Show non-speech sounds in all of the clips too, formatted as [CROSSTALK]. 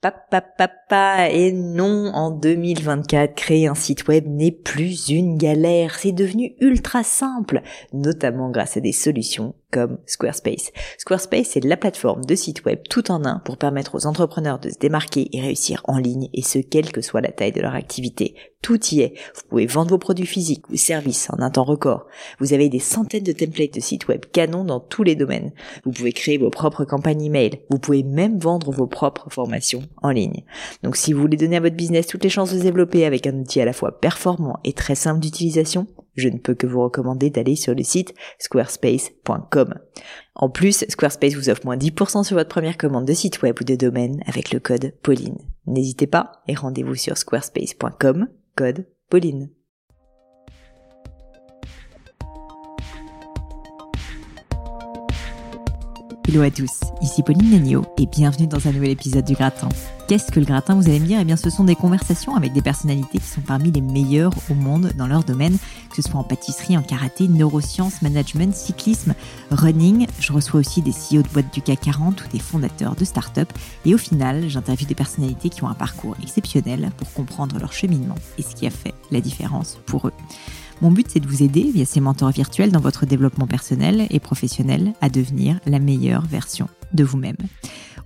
Papa, et non, en 2024, créer un site web n'est plus une galère, c'est devenu ultra simple, notamment grâce à des solutions comme Squarespace. Squarespace est la plateforme de site web tout en un pour permettre aux entrepreneurs de se démarquer et réussir en ligne, et ce, quelle que soit la taille de leur activité. Tout y est. Vous pouvez vendre vos produits physiques ou services en un temps record. Vous avez des centaines de templates de sites web canon dans tous les domaines. Vous pouvez créer vos propres campagnes email. Vous pouvez même vendre vos propres formations en ligne. Donc si vous voulez donner à votre business toutes les chances de se développer avec un outil à la fois performant et très simple d'utilisation, je ne peux que vous recommander d'aller sur le site squarespace.com. En plus, Squarespace vous offre moins 10% sur votre première commande de site web ou de domaine avec le code Pauline. N'hésitez pas et rendez-vous sur squarespace.com, code Pauline. Hello à tous, ici Pauline Nagno et bienvenue dans un nouvel épisode du Gratin. Qu'est-ce que le gratin, vous allez me dire? Eh bien, ce sont des conversations avec des personnalités qui sont parmi les meilleures au monde dans leur domaine, que ce soit en pâtisserie, en karaté, neurosciences, management, cyclisme, running. Je reçois aussi des CEO de boîtes du CAC 40 ou des fondateurs de start-up. Et au final, j'interviewe des personnalités qui ont un parcours exceptionnel pour comprendre leur cheminement et ce qui a fait la différence pour eux. Mon but, c'est de vous aider via ces mentors virtuels dans votre développement personnel et professionnel à devenir la meilleure version de vous-même.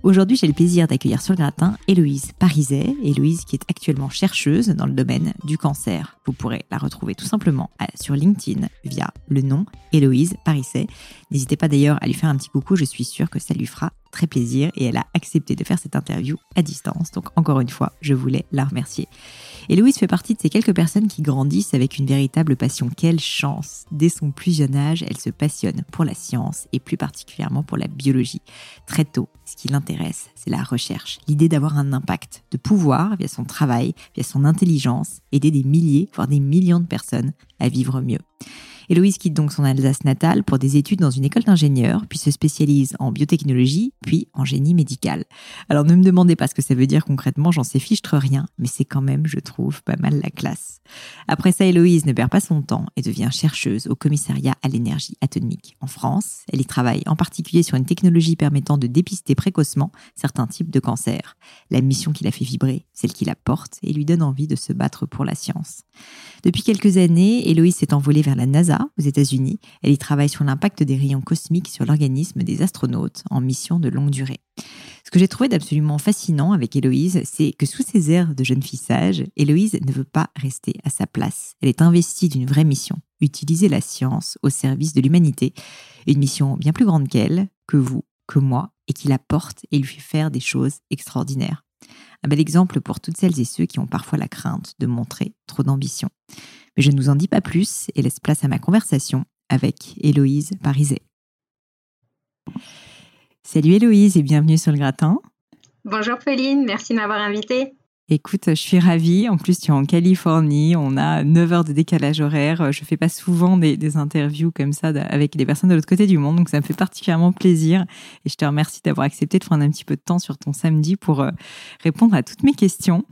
Aujourd'hui, j'ai le plaisir d'accueillir sur le gratin Héloïse Pariset. Héloïse qui est actuellement chercheuse dans le domaine du cancer. Vous pourrez la retrouver tout simplement sur LinkedIn via le nom Héloïse Pariset. N'hésitez pas d'ailleurs à lui faire un petit coucou, je suis sûre que ça lui fera très plaisir et elle a accepté de faire cette interview à distance. Donc encore une fois, je voulais la remercier. Et fait partie de ces quelques personnes qui grandissent avec une véritable passion. Quelle chance Dès son plus jeune âge, elle se passionne pour la science et plus particulièrement pour la biologie. Très tôt, ce qui l'intéresse, c'est la recherche, l'idée d'avoir un impact, de pouvoir, via son travail, via son intelligence, aider des milliers, voire des millions de personnes à vivre mieux. Héloïse quitte donc son Alsace natale pour des études dans une école d'ingénieur, puis se spécialise en biotechnologie, puis en génie médical. Alors ne me demandez pas ce que ça veut dire concrètement, j'en sais fichtre rien, mais c'est quand même, je trouve, pas mal la classe. Après ça, Héloïse ne perd pas son temps et devient chercheuse au commissariat à l'énergie atomique en France. Elle y travaille en particulier sur une technologie permettant de dépister précocement certains types de cancers. La mission qui la fait vibrer, celle qui la porte et lui donne envie de se battre pour la science. Depuis quelques années, Héloïse s'est envolée vers la NASA aux États-Unis. Elle y travaille sur l'impact des rayons cosmiques sur l'organisme des astronautes en mission de longue durée. Ce que j'ai trouvé d'absolument fascinant avec Héloïse, c'est que sous ses airs de jeune fille sage, Héloïse ne veut pas rester à sa place. Elle est investie d'une vraie mission, utiliser la science au service de l'humanité. Une mission bien plus grande qu'elle, que vous, que moi, et qui la porte et lui fait faire des choses extraordinaires. Un bel exemple pour toutes celles et ceux qui ont parfois la crainte de montrer trop d'ambition. Mais je ne vous en dis pas plus et laisse place à ma conversation avec Héloïse Pariset. Salut Héloïse et bienvenue sur le gratin. Bonjour Pauline, merci de m'avoir invitée. Écoute, je suis ravie. En plus, tu es en Californie. On a 9 heures de décalage horaire. Je fais pas souvent des, interviews comme ça avec des personnes de l'autre côté du monde. Donc, ça me fait particulièrement plaisir. Et je te remercie d'avoir accepté de prendre un petit peu de temps sur ton samedi pour euh, répondre à toutes mes questions.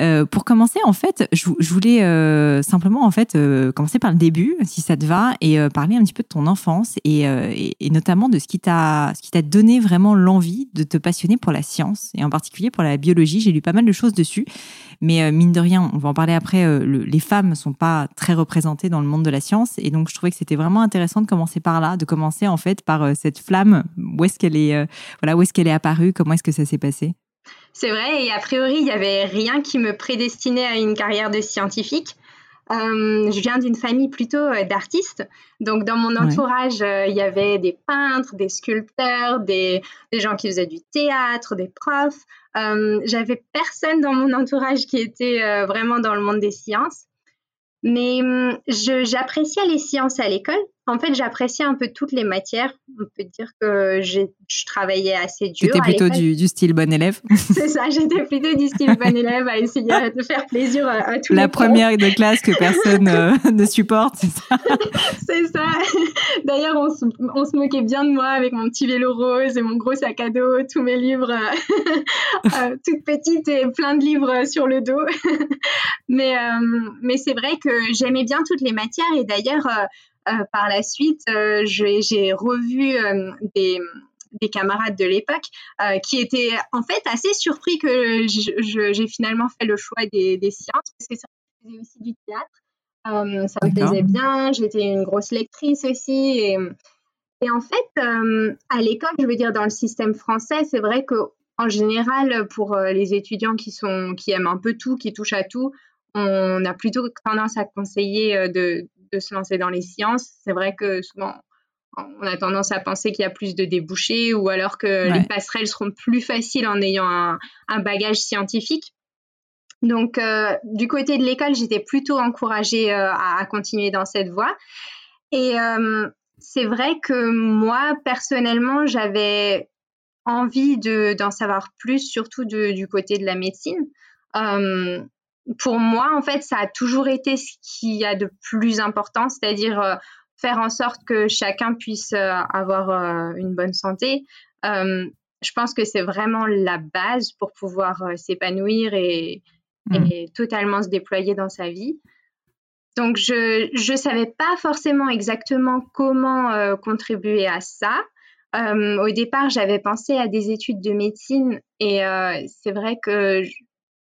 Euh, pour commencer, en fait, je, voulais euh, simplement en fait euh, commencer par le début, si ça te va, et parler un petit peu de ton enfance et, et, notamment de ce qui t'a ce qui t'a donné vraiment l'envie de te passionner pour la science et en particulier pour la biologie. J'ai lu pas mal de choses dessus, mais mine de rien, on va en parler après. les femmes sont pas très représentées dans le monde de la science, et donc je trouvais que c'était vraiment intéressant de commencer par là, de commencer en fait par cette flamme. Où est-ce qu'elle est, voilà, où est-ce qu'elle est apparue Comment est-ce que ça s'est passé? C'est vrai, et a priori, il n'y avait rien qui me prédestinait à une carrière de scientifique. Euh, je viens d'une famille plutôt euh, d'artistes. Donc, dans mon entourage, euh, il y avait des peintres, des sculpteurs, des, des, gens qui faisaient du théâtre, des profs. J'avais personne dans mon entourage qui était vraiment dans le monde des sciences. Mais hum, j'appréciais les sciences à l'école. En fait, j'appréciais un peu toutes les matières. On peut dire que je travaillais assez dur. C'était plutôt du, du, style bon élève. [LAUGHS] C'est ça, j'étais plutôt du style bon élève à essayer de faire plaisir à, à tous La première de classe que personne euh, [LAUGHS] ne supporte, c'est ça [LAUGHS] C'est ça. D'ailleurs, on, on, se moquait bien de moi avec mon petit vélo rose et mon gros sac à dos, tous mes livres, euh, euh toute petite et plein de livres sur le dos. mais euh, mais c'est vrai que j'aimais bien toutes les matières et d'ailleurs euh, par la suite, euh, j'ai revu euh, des, des camarades de l'époque qui étaient en fait assez surpris que j'ai finalement fait le choix des, sciences parce que ça faisait aussi du théâtre. ça me plaisait bien, j'étais une grosse lectrice aussi. Et, et en fait, à l'école, je veux dire, dans le système français, c'est vrai que en général, pour les étudiants qui, sont, qui aiment un peu tout, qui touchent à tout, on a plutôt tendance à conseiller de, de se lancer dans les sciences. C'est vrai que souvent, on a tendance à penser qu'il y a plus de débouchés ou alors que les passerelles seront plus faciles en ayant un, bagage scientifique. Donc, euh, du côté de l'école, j'étais plutôt encouragée euh, à, continuer dans cette voie. Et euh, c'est vrai que moi, personnellement, j'avais envie d'en savoir plus, surtout du côté de la médecine pour moi, en fait, ça a toujours été ce qu'il y a de plus important, c'est-à-dire euh, faire en sorte que chacun puisse euh, avoir euh, une bonne santé. je pense que c'est vraiment la base pour pouvoir s'épanouir et, mmh. et, totalement se déployer dans sa vie. Donc, je ne savais pas forcément exactement comment contribuer à ça. au départ, j'avais pensé à des études de médecine et c'est vrai que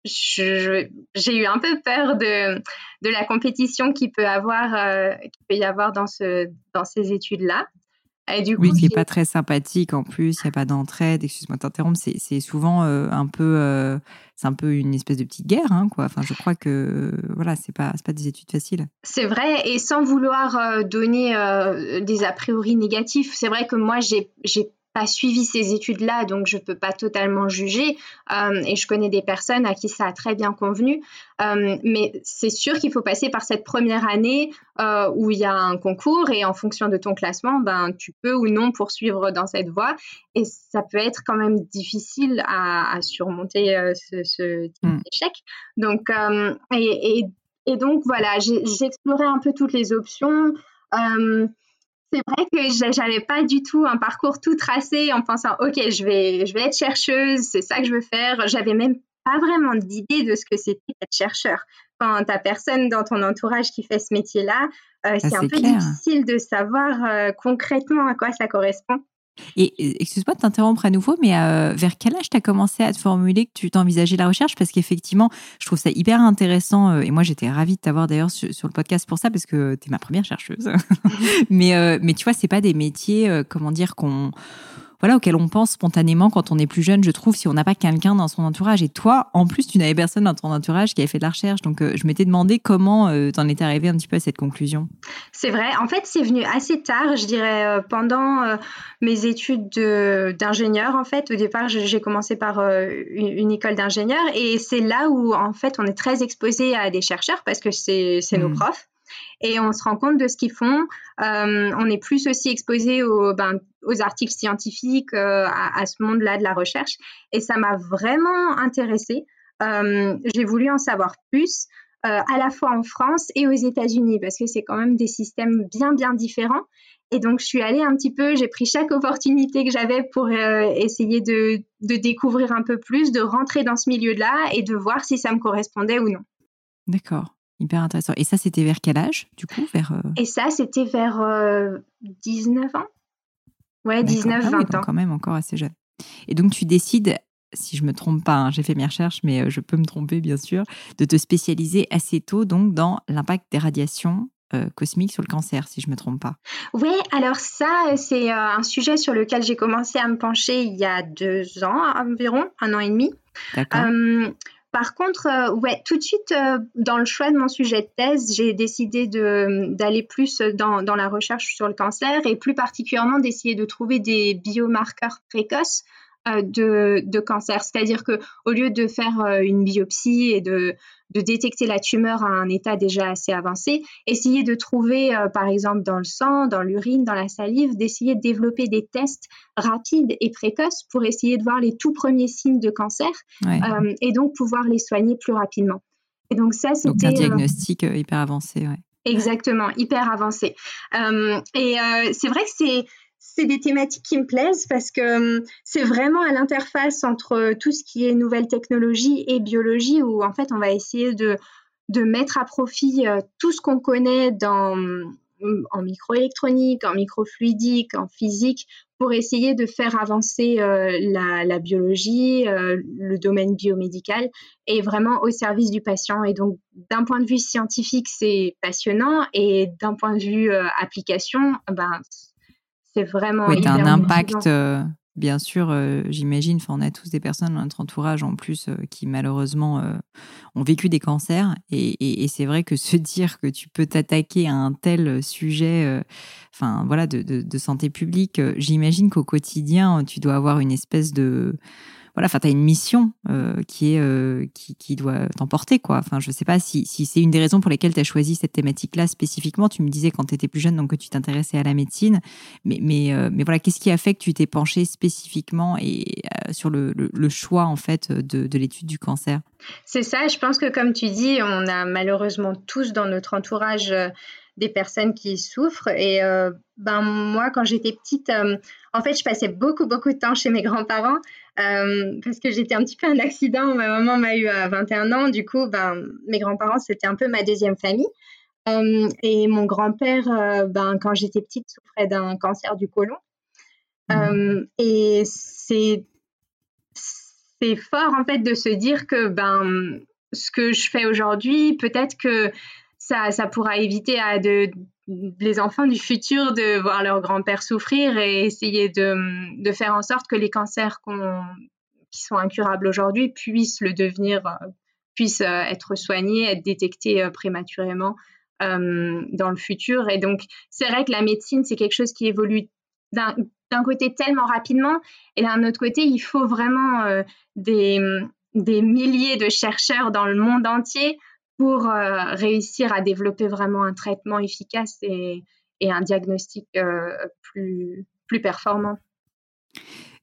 j'ai eu un peu peur de, de la compétition qui peut, avoir, euh, qui peut y avoir dans, ce, dans ces études-là. Et du coup, oui, qui n'est pas très sympathique en plus, il n'y a pas d'entraide, excuse-moi de t'interrompre, c'est souvent euh, un peu, euh, c'est un peu une espèce de petite guerre, hein, quoi. Enfin, je crois que voilà, c'est pas, pas des études faciles. C'est vrai, et sans vouloir donner des a priori négatifs, c'est vrai que moi, j'ai suivi ces études-là, donc je ne peux pas totalement juger. Euh, et je connais des personnes à qui ça a très bien convenu. Euh, mais c'est sûr qu'il faut passer par cette première année euh, où il y a un concours et en fonction de ton classement, ben, tu peux ou non poursuivre dans cette voie. Et ça peut être quand même difficile à, surmonter ce, type mm. d'échec. Donc, et, et, donc, voilà, j'ai exploré un peu toutes les options. C'est vrai que j'avais pas du tout un parcours tout tracé en pensant ok je vais je vais être chercheuse c'est ça que je veux faire. J'avais même pas vraiment d'idée de ce que c'était être chercheur. Quand t'as personne dans ton entourage qui fait ce métier là euh, c'est un peu difficile de savoir euh, concrètement à quoi ça correspond et excuse-moi de t'interrompre à nouveau, mais euh, vers quel âge tu as commencé à te formuler que tu t'envisageais la recherche? Parce qu'effectivement, je trouve ça hyper intéressant. Euh, et moi, j'étais ravie de t'avoir d'ailleurs sur, le podcast pour ça, parce que tu ma première chercheuse. [LAUGHS] mais, euh, mais tu vois, c'est pas des métiers, comment dire, qu'on voilà, auquel on pense spontanément quand on est plus jeune, je trouve, si on n'a pas quelqu'un dans son entourage. Et toi, en plus, tu n'avais personne dans ton entourage qui avait fait de la recherche. Donc, euh, je m'étais demandé comment euh, tu en étais arrivé un petit peu à cette conclusion. C'est vrai. En fait, c'est venu assez tard, je dirais, euh, pendant mes études d'ingénieur. En fait, au départ, j'ai commencé par une, école d'ingénieur. Et c'est là où, en fait, on est très exposé à des chercheurs parce que c'est nos hmm. profs et on se rend compte de ce qu'ils font. Euh, on est plus aussi exposé aux, ben, articles scientifiques, euh, à, ce monde-là de la recherche. Et ça m'a vraiment intéressée. Euh, j'ai voulu en savoir plus, à la fois en France et aux États-Unis, parce que c'est quand même des systèmes bien, bien différents. Et donc, je suis allée un petit peu, j'ai pris chaque opportunité que j'avais pour essayer de, découvrir un peu plus, de rentrer dans ce milieu-là et de voir si ça me correspondait ou non. D'accord. Hyper intéressant. Et ça, c'était vers quel âge, du coup vers, euh Et ça, c'était vers 19 euh, ans. Ouais, 19, 20 ah ans. Quand même encore assez jeune. Et donc, tu décides, si je me trompe pas, hein, j'ai fait mes recherches, mais euh, je peux me tromper, bien sûr, de te spécialiser assez tôt donc dans l'impact des radiations cosmiques sur le cancer, si je me trompe pas. Oui, alors ça, c'est un sujet sur lequel j'ai commencé à me pencher il y a deux ans environ, un an et demi. D'accord. Par contre, euh, tout de suite, euh, dans le choix de mon sujet de thèse, j'ai décidé d'aller plus dans, la recherche sur le cancer et plus particulièrement d'essayer de trouver des biomarqueurs précoces de, de, cancer. C'est-à-dire que au lieu de faire euh, une biopsie et de, de, détecter la tumeur à un état déjà assez avancé, essayer de trouver, euh, par exemple, dans le sang, dans l'urine, dans la salive, d'essayer de développer des tests rapides et précoces pour essayer de voir les tout premiers signes de cancer et donc pouvoir les soigner plus rapidement. Et donc ça, c'était un diagnostic hyper avancé. Ouais. Exactement, hyper avancé. et c'est vrai que c'est c'est des thématiques qui me plaisent parce que hum, c'est vraiment à l'interface entre tout ce qui est nouvelles technologies et biologie où en fait on va essayer de, de mettre à profit euh, tout ce qu'on connaît dans, en microélectronique, en microfluidique, en physique, pour essayer de faire avancer euh, la, biologie, euh, le domaine biomédical, et vraiment au service du patient. Et donc, d'un point de vue scientifique, c'est passionnant, et d'un point de vue euh, application, ben, c'est vraiment... Oui, tu as un impact bien sûr, euh, j'imagine, enfin, on a tous des personnes dans notre entourage en plus euh, qui malheureusement euh, ont vécu des cancers. Et, c'est vrai que se [LAUGHS] dire que tu peux t'attaquer à un tel sujet, enfin voilà, de santé publique, j'imagine qu'au quotidien, tu dois avoir une espèce de voilà, enfin, tu as une mission euh, qui, est, euh, qui, doit t'emporter, quoi. Enfin, je sais pas si, c'est une des raisons pour lesquelles tu as choisi cette thématique-là spécifiquement. Tu me disais quand tu étais plus jeune, donc que tu t'intéressais à la médecine. Mais, mais, euh, mais voilà, qu'est-ce qui a fait que tu t'es penché spécifiquement et, sur le, choix, en fait, de, de l'étude du cancer? C'est ça. Je pense que, comme tu dis, on a malheureusement tous dans notre entourage des personnes qui souffrent. Et euh, ben, moi, quand j'étais petite, euh, en fait, je passais beaucoup, beaucoup de temps chez mes grands-parents euh, parce que j'étais un petit peu un accident. Ma maman m'a eu à 21 ans. Du coup, ben, mes grands-parents, c'était un peu ma deuxième famille. et mon grand-père, ben, quand j'étais petite, souffrait d'un cancer du côlon. Mmh. et c'est c'est fort en fait de se dire que ben ce que je fais aujourd'hui, peut-être que ça, pourra éviter à de, les enfants du futur de voir leur grand-père souffrir et essayer de, faire en sorte que les cancers qui sont incurables aujourd'hui puissent le devenir, euh, puissent euh, être soignés, être détectés euh, prématurément dans le futur. Et donc, c'est vrai que la médecine, c'est quelque chose qui évolue d'un côté tellement rapidement et d'un autre côté, il faut vraiment des, des milliers de chercheurs dans le monde entier pour euh, réussir à développer vraiment un traitement efficace et, un diagnostic euh, plus, plus performant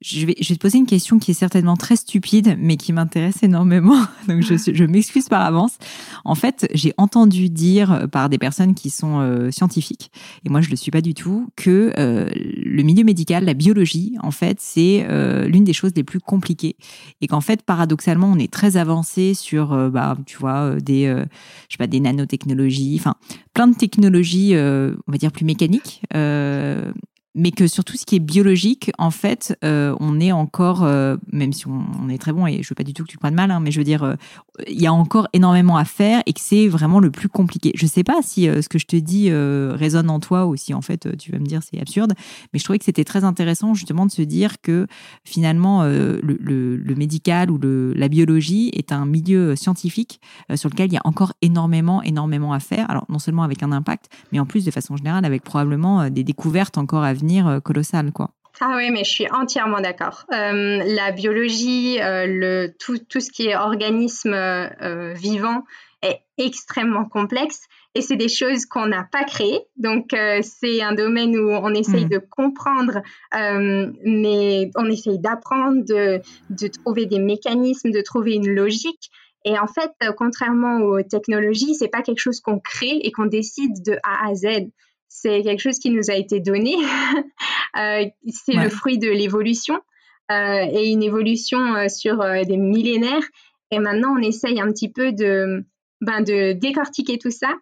je vais, te poser une question qui est certainement très stupide, mais qui m'intéresse énormément. [LAUGHS] Donc, je, m'excuse par avance. En fait, j'ai entendu dire par des personnes qui sont euh, scientifiques, et moi je ne le suis pas du tout, que euh, le milieu médical, la biologie, en fait, c'est euh, l'une des choses les plus compliquées. Et qu'en fait, paradoxalement, on est très avancé sur, bah, tu vois, des, je sais pas, des nanotechnologies, enfin, plein de technologies, on va dire, plus mécaniques mais que sur tout ce qui est biologique, en fait, euh, on est encore, euh, même si on, est très bon, et je veux pas du tout que tu prennes mal, hein, mais je veux dire, euh, il y a encore énormément à faire et que c'est vraiment le plus compliqué. Je sais pas si ce que je te dis résonne en toi ou si en fait tu vas me dire c'est absurde, mais je trouvais que c'était très intéressant justement de se dire que finalement le, médical ou la biologie est un milieu scientifique sur lequel il y a encore énormément, énormément à faire. Alors non seulement avec un impact, mais en plus de façon générale avec probablement des découvertes encore à venir euh, colossal, quoi. Ah oui, mais je suis entièrement d'accord. Euh, la biologie, euh, le, tout, tout, ce qui est organisme vivant est extrêmement complexe et c'est des choses qu'on n'a pas créées. Donc, c'est un domaine où on essaye mm. de comprendre, mais on essaye d'apprendre, de, de, trouver des mécanismes, de trouver une logique. Et en fait, contrairement aux technologies, c'est pas quelque chose qu'on crée et qu'on décide de A à Z c'est quelque chose qui nous a été donné. [LAUGHS] Euh, c'est le fruit de l'évolution euh, et une évolution euh, sur des millénaires. Et maintenant, on essaye un petit peu de, ben, de décortiquer tout ça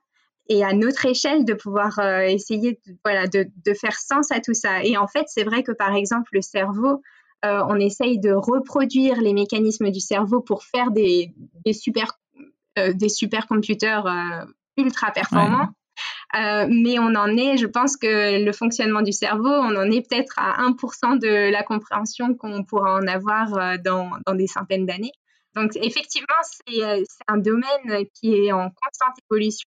et à notre échelle de pouvoir essayer de, voilà, de, de, faire sens à tout ça. Et en fait, c'est vrai que par exemple, le cerveau, on essaye de reproduire les mécanismes du cerveau pour faire des, des super, des supercomputers ultra performants. Euh, mais on en est, je pense que le fonctionnement du cerveau, on en est peut-être à 1% de la compréhension qu'on pourra en avoir euh, dans, dans des centaines d'années. Donc effectivement, euh, c'est un domaine qui est en constante évolution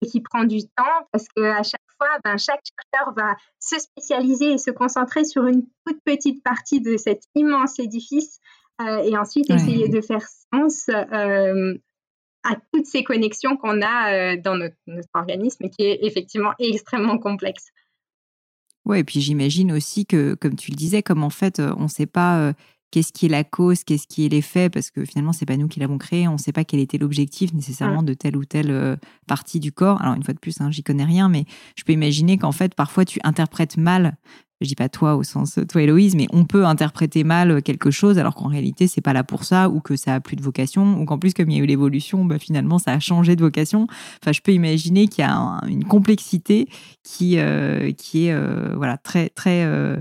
et qui prend du temps parce qu'à chaque fois, ben, chaque chercheur va se spécialiser et se concentrer sur une toute petite partie de cet immense édifice et ensuite essayer de faire sens à toutes ces connexions qu'on a euh, dans notre, organisme qui est effectivement [LAUGHS] extrêmement complexe. Oui, et puis j'imagine aussi que, comme tu le disais, comme en fait, euh, on ne sait pas euh, qu'est-ce qui est la cause, qu'est-ce qui est l'effet, parce que finalement, c'est pas nous qui l'avons créé, on ne sait pas quel était l'objectif nécessairement de telle ou telle partie du corps. Alors, une fois de plus, hein, j'y connais rien, mais je peux imaginer qu'en fait, parfois, tu interprètes mal je dis pas toi au sens toi Héloïse, mais on peut interpréter mal quelque chose alors qu'en réalité c'est pas là pour ça ou que ça a plus de vocation ou qu'en plus comme il y a eu l'évolution, bah, finalement ça a changé de vocation. Enfin, je peux imaginer qu'il y a une complexité qui euh, qui est euh, voilà très très euh,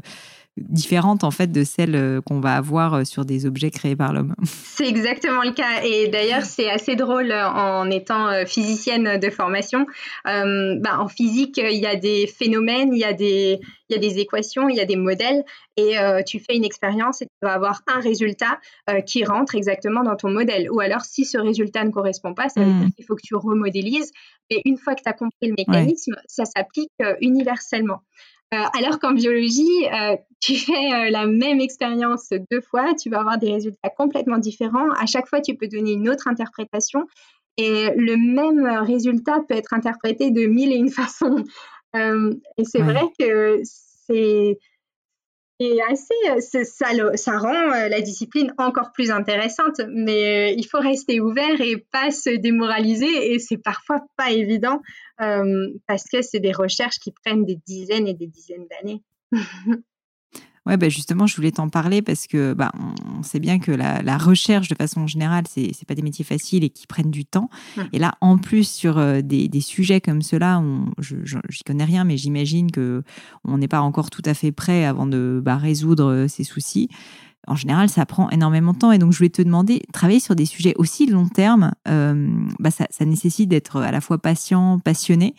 différente en fait de celle euh, qu'on va avoir euh, sur des objets créés par l'homme. [LAUGHS] C'est exactement le cas et d'ailleurs c'est assez drôle euh, en étant physicienne de formation. bah, en physique il y a des phénomènes, il y a des, il y a des équations, il y a des modèles et tu fais une expérience et tu vas avoir un résultat qui rentre exactement dans ton modèle. Ou alors si ce résultat ne correspond pas, ça veut dire hmm. qu'il faut que tu remodélises. Et une fois que tu as compris le mécanisme, ça s'applique universellement. Euh, alors qu'en biologie, euh, tu fais euh, la même expérience deux fois, tu vas avoir des résultats complètement différents. À chaque fois, tu peux donner une autre interprétation et le même résultat peut être interprété de mille et une [LAUGHS] façons. et c'est vrai que c'est et assez, euh, ça, ça rend euh, la discipline encore plus intéressante, mais euh, il faut rester ouvert et pas se démoraliser. Et c'est parfois pas évident parce que c'est des recherches qui prennent des dizaines et des dizaines d'années. [LAUGHS] Ouais, bah justement, je voulais t'en parler parce que bah, on sait bien que la, recherche, de façon générale, c'est n'est pas des métiers faciles et qui prennent du temps. Mmh. Et là, en plus, sur euh, des, sujets comme cela, je n'y connais rien, mais j'imagine que on n'est pas encore tout à fait prêt avant de bah, résoudre euh, ces soucis. En général, ça prend énormément de temps. Et donc, je voulais te demander, travailler sur des sujets aussi long terme, euh, bah, ça, nécessite d'être à la fois patient, passionné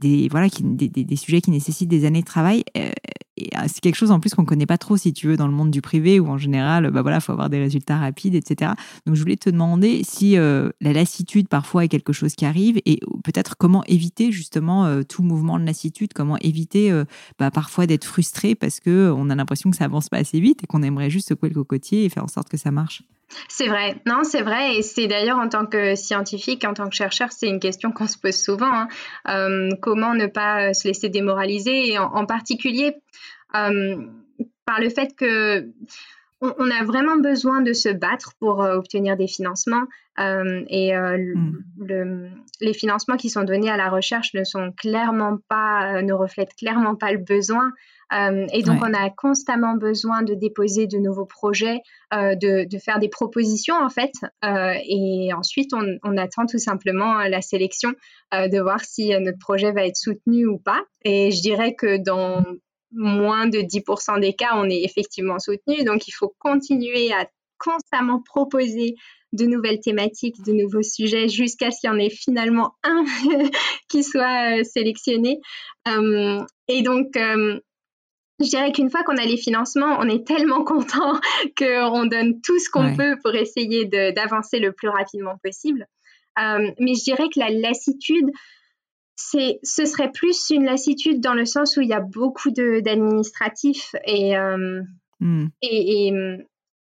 des, voilà, des, sujets qui nécessitent des années de travail. Euh, euh, c'est quelque chose en plus qu'on ne connaît pas trop, si tu veux, dans le monde du privé, où en général, bah voilà, faut avoir des résultats rapides, etc. Donc, je voulais te demander si euh, la lassitude parfois est quelque chose qui arrive et peut-être comment éviter justement tout mouvement de lassitude, comment éviter bah, parfois d'être frustré parce qu'on a l'impression que ça avance pas assez vite et qu'on aimerait juste secouer le cocotier et faire en sorte que ça marche. C'est vrai, non, c'est vrai, et c'est d'ailleurs en tant que scientifique, en tant que chercheur, c'est une question qu'on se pose souvent. Hein. Euh, comment ne pas se laisser démoraliser, et en, particulier euh, par le fait que on, a vraiment besoin de se battre pour euh, obtenir des financements, et mmh. les financements qui sont donnés à la recherche ne sont clairement pas, ne reflètent clairement pas le besoin. Euh, et donc, on a constamment besoin de déposer de nouveaux projets, euh, de, de, faire des propositions, en fait. Euh, et ensuite, on, on, attend tout simplement la sélection de voir si notre projet va être soutenu ou pas. Et je dirais que dans moins de 10% des cas, on est effectivement soutenu. Donc, il faut continuer à constamment proposer de nouvelles thématiques, de nouveaux sujets, jusqu'à ce qu'il y en ait finalement un [LAUGHS] qui soit sélectionné. et donc, je dirais qu'une fois qu'on a les financements, on est tellement content [LAUGHS] qu'on donne tout ce qu'on peut pour essayer d'avancer le plus rapidement possible. Euh, mais je dirais que la lassitude, ce serait plus une lassitude dans le sens où il y a beaucoup d'administratifs et, euh, hmm. et, et,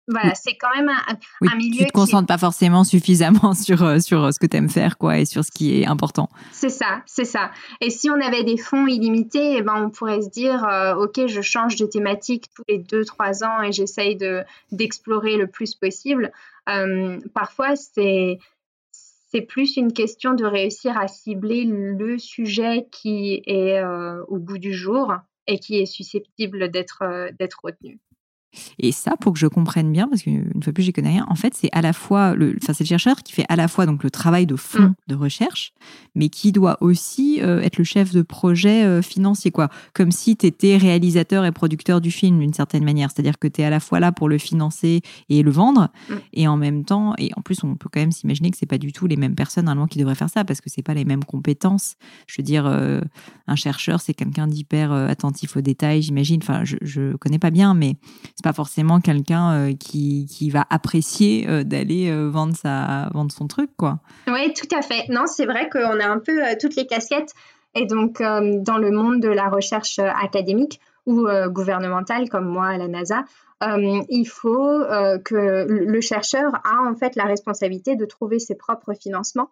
voilà, c'est quand même un, milieu. Tu te concentres pas forcément suffisamment [LAUGHS] sur, euh, sur euh, ce que tu aimes faire, quoi, et sur ce qui est important. C'est ça, c'est ça. Et si on avait des fonds illimités, eh ben, on pourrait se dire, euh, OK, je change de thématique tous les deux, trois ans et j'essaye d'explorer le plus possible. parfois, c'est c'est plus une question de réussir à cibler le sujet qui est au bout du jour et qui est susceptible d'être retenu. Et ça, pour que je comprenne bien, parce qu'une fois plus, j'y connais rien, en fait, c'est à la fois le, enfin, c'est le chercheur qui fait à la fois donc le travail de fond mm. de recherche, mais qui doit aussi euh, être le chef de projet euh, financier, quoi. Comme si tu étais réalisateur et producteur du film d'une certaine manière. C'est-à-dire que tu es à la fois là pour le financer et le vendre, mm. et en même temps, et en plus, on peut quand même s'imaginer que c'est pas du tout les mêmes personnes normalement qui devraient faire ça, parce que c'est pas les mêmes compétences. Je veux dire, euh, un chercheur, c'est quelqu'un d'hyper attentif aux détails, j'imagine. Enfin, je, je connais pas bien, mais c'est pas forcément quelqu'un euh, qui, qui, va apprécier euh, d'aller euh, vendre, sa, vendre son truc, quoi. Oui, tout à fait. Non, c'est vrai qu'on a un peu toutes les casquettes. Et donc, dans le monde de la recherche académique ou gouvernementale, comme moi à la NASA, il faut que le chercheur a en fait la responsabilité de trouver ses propres financements.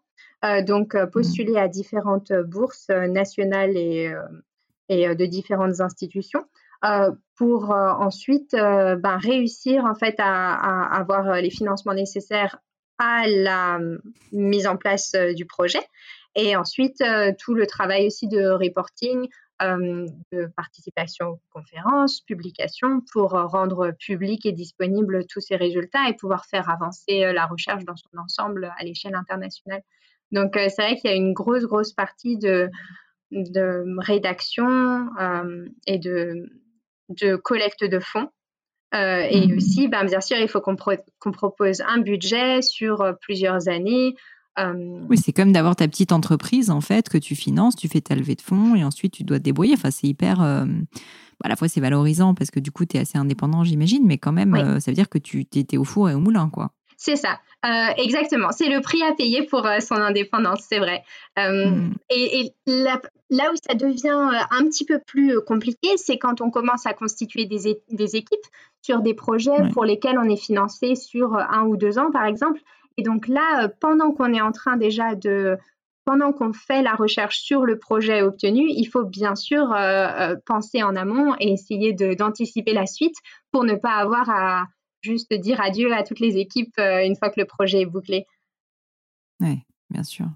donc, postuler mmh. à différentes bourses nationales et, et de différentes institutions. Euh, pour euh, ensuite euh, ben, réussir en fait à, avoir les financements nécessaires à la mise en place du projet et ensuite tout le travail aussi de reporting de participation aux conférences, publications, pour rendre public et disponible tous ces résultats et pouvoir faire avancer la recherche dans son ensemble à l'échelle internationale. Donc, c'est vrai qu'il y a une grosse, grosse partie de, de rédaction et de, de collecte de fonds euh, et mmh. aussi, ben, bien sûr, il faut qu'on propose un budget sur euh, plusieurs années. Euh, oui, c'est comme d'avoir ta petite entreprise, en fait, que tu finances, tu fais ta levée de fonds et ensuite tu dois te débrouiller. Enfin, c'est hyper. à la fois, c'est valorisant parce que du coup, tu es assez indépendant, j'imagine, mais quand même, ça veut dire que tu étais au four et au moulin, quoi. C'est ça, euh, exactement. C'est le prix à payer pour euh, son indépendance, c'est vrai. Euh, mm. Et, là, où ça devient un petit peu plus compliqué, c'est quand on commence à constituer des, équipes sur des projets pour lesquels on est financé sur un ou deux ans, par exemple. Et donc là, pendant qu'on est en train déjà de pendant qu'on fait la recherche sur le projet obtenu, il faut bien sûr penser en amont et essayer d'anticiper la suite pour ne pas avoir à, juste dire adieu à toutes les équipes euh, une fois que le projet est bouclé. Oui, bien sûr.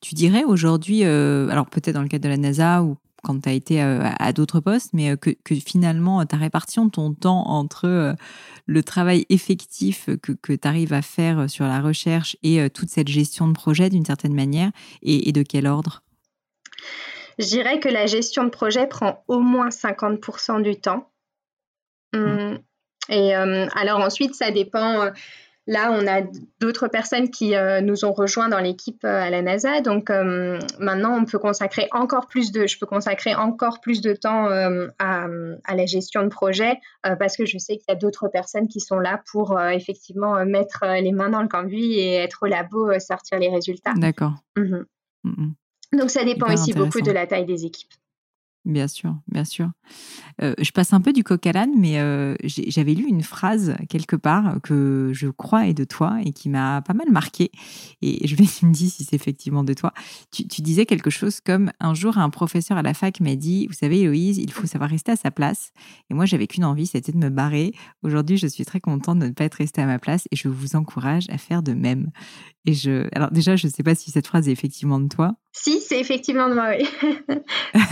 Tu dirais aujourd'hui, euh, alors peut-être dans le cadre de la NASA ou quand tu as été euh, à, d'autres postes, mais que, finalement, ta répartition de ton temps entre le travail effectif que, tu arrives à faire sur la recherche et toute cette gestion de projet d'une certaine manière, et, de quel ordre? Je dirais que la gestion de projet prend au moins 50% du temps. Mmh. Hum, et euh, alors ensuite, ça dépend. Euh, là, on a d'autres personnes qui euh, nous ont rejoints dans l'équipe à la NASA. Donc maintenant, on peut consacrer encore plus de, je peux consacrer encore plus de temps à, la gestion de projet parce que je sais qu'il y a d'autres personnes qui sont là pour effectivement mettre les mains dans le cambouis et être au labo, sortir les résultats. D'accord. Mhm. Donc ça dépend aussi beaucoup de la taille des équipes. Bien sûr, bien sûr. Euh, je passe un peu du coq à l'âne, mais euh, j'avais lu une phrase quelque part que je crois est de toi et qui m'a pas mal marqué. Et je [LAUGHS] me dire si c'est effectivement de toi. Tu, disais quelque chose comme un jour un professeur à la fac m'a dit, vous savez Héloïse, il faut savoir rester à sa place. Et moi j'avais qu'une envie, c'était de me barrer. Aujourd'hui, je suis très contente de ne pas être restée à ma place et je vous encourage à faire de même. Et je, alors déjà, je ne sais pas si cette phrase est effectivement de toi. Si, c'est effectivement de moi, oui. [LAUGHS]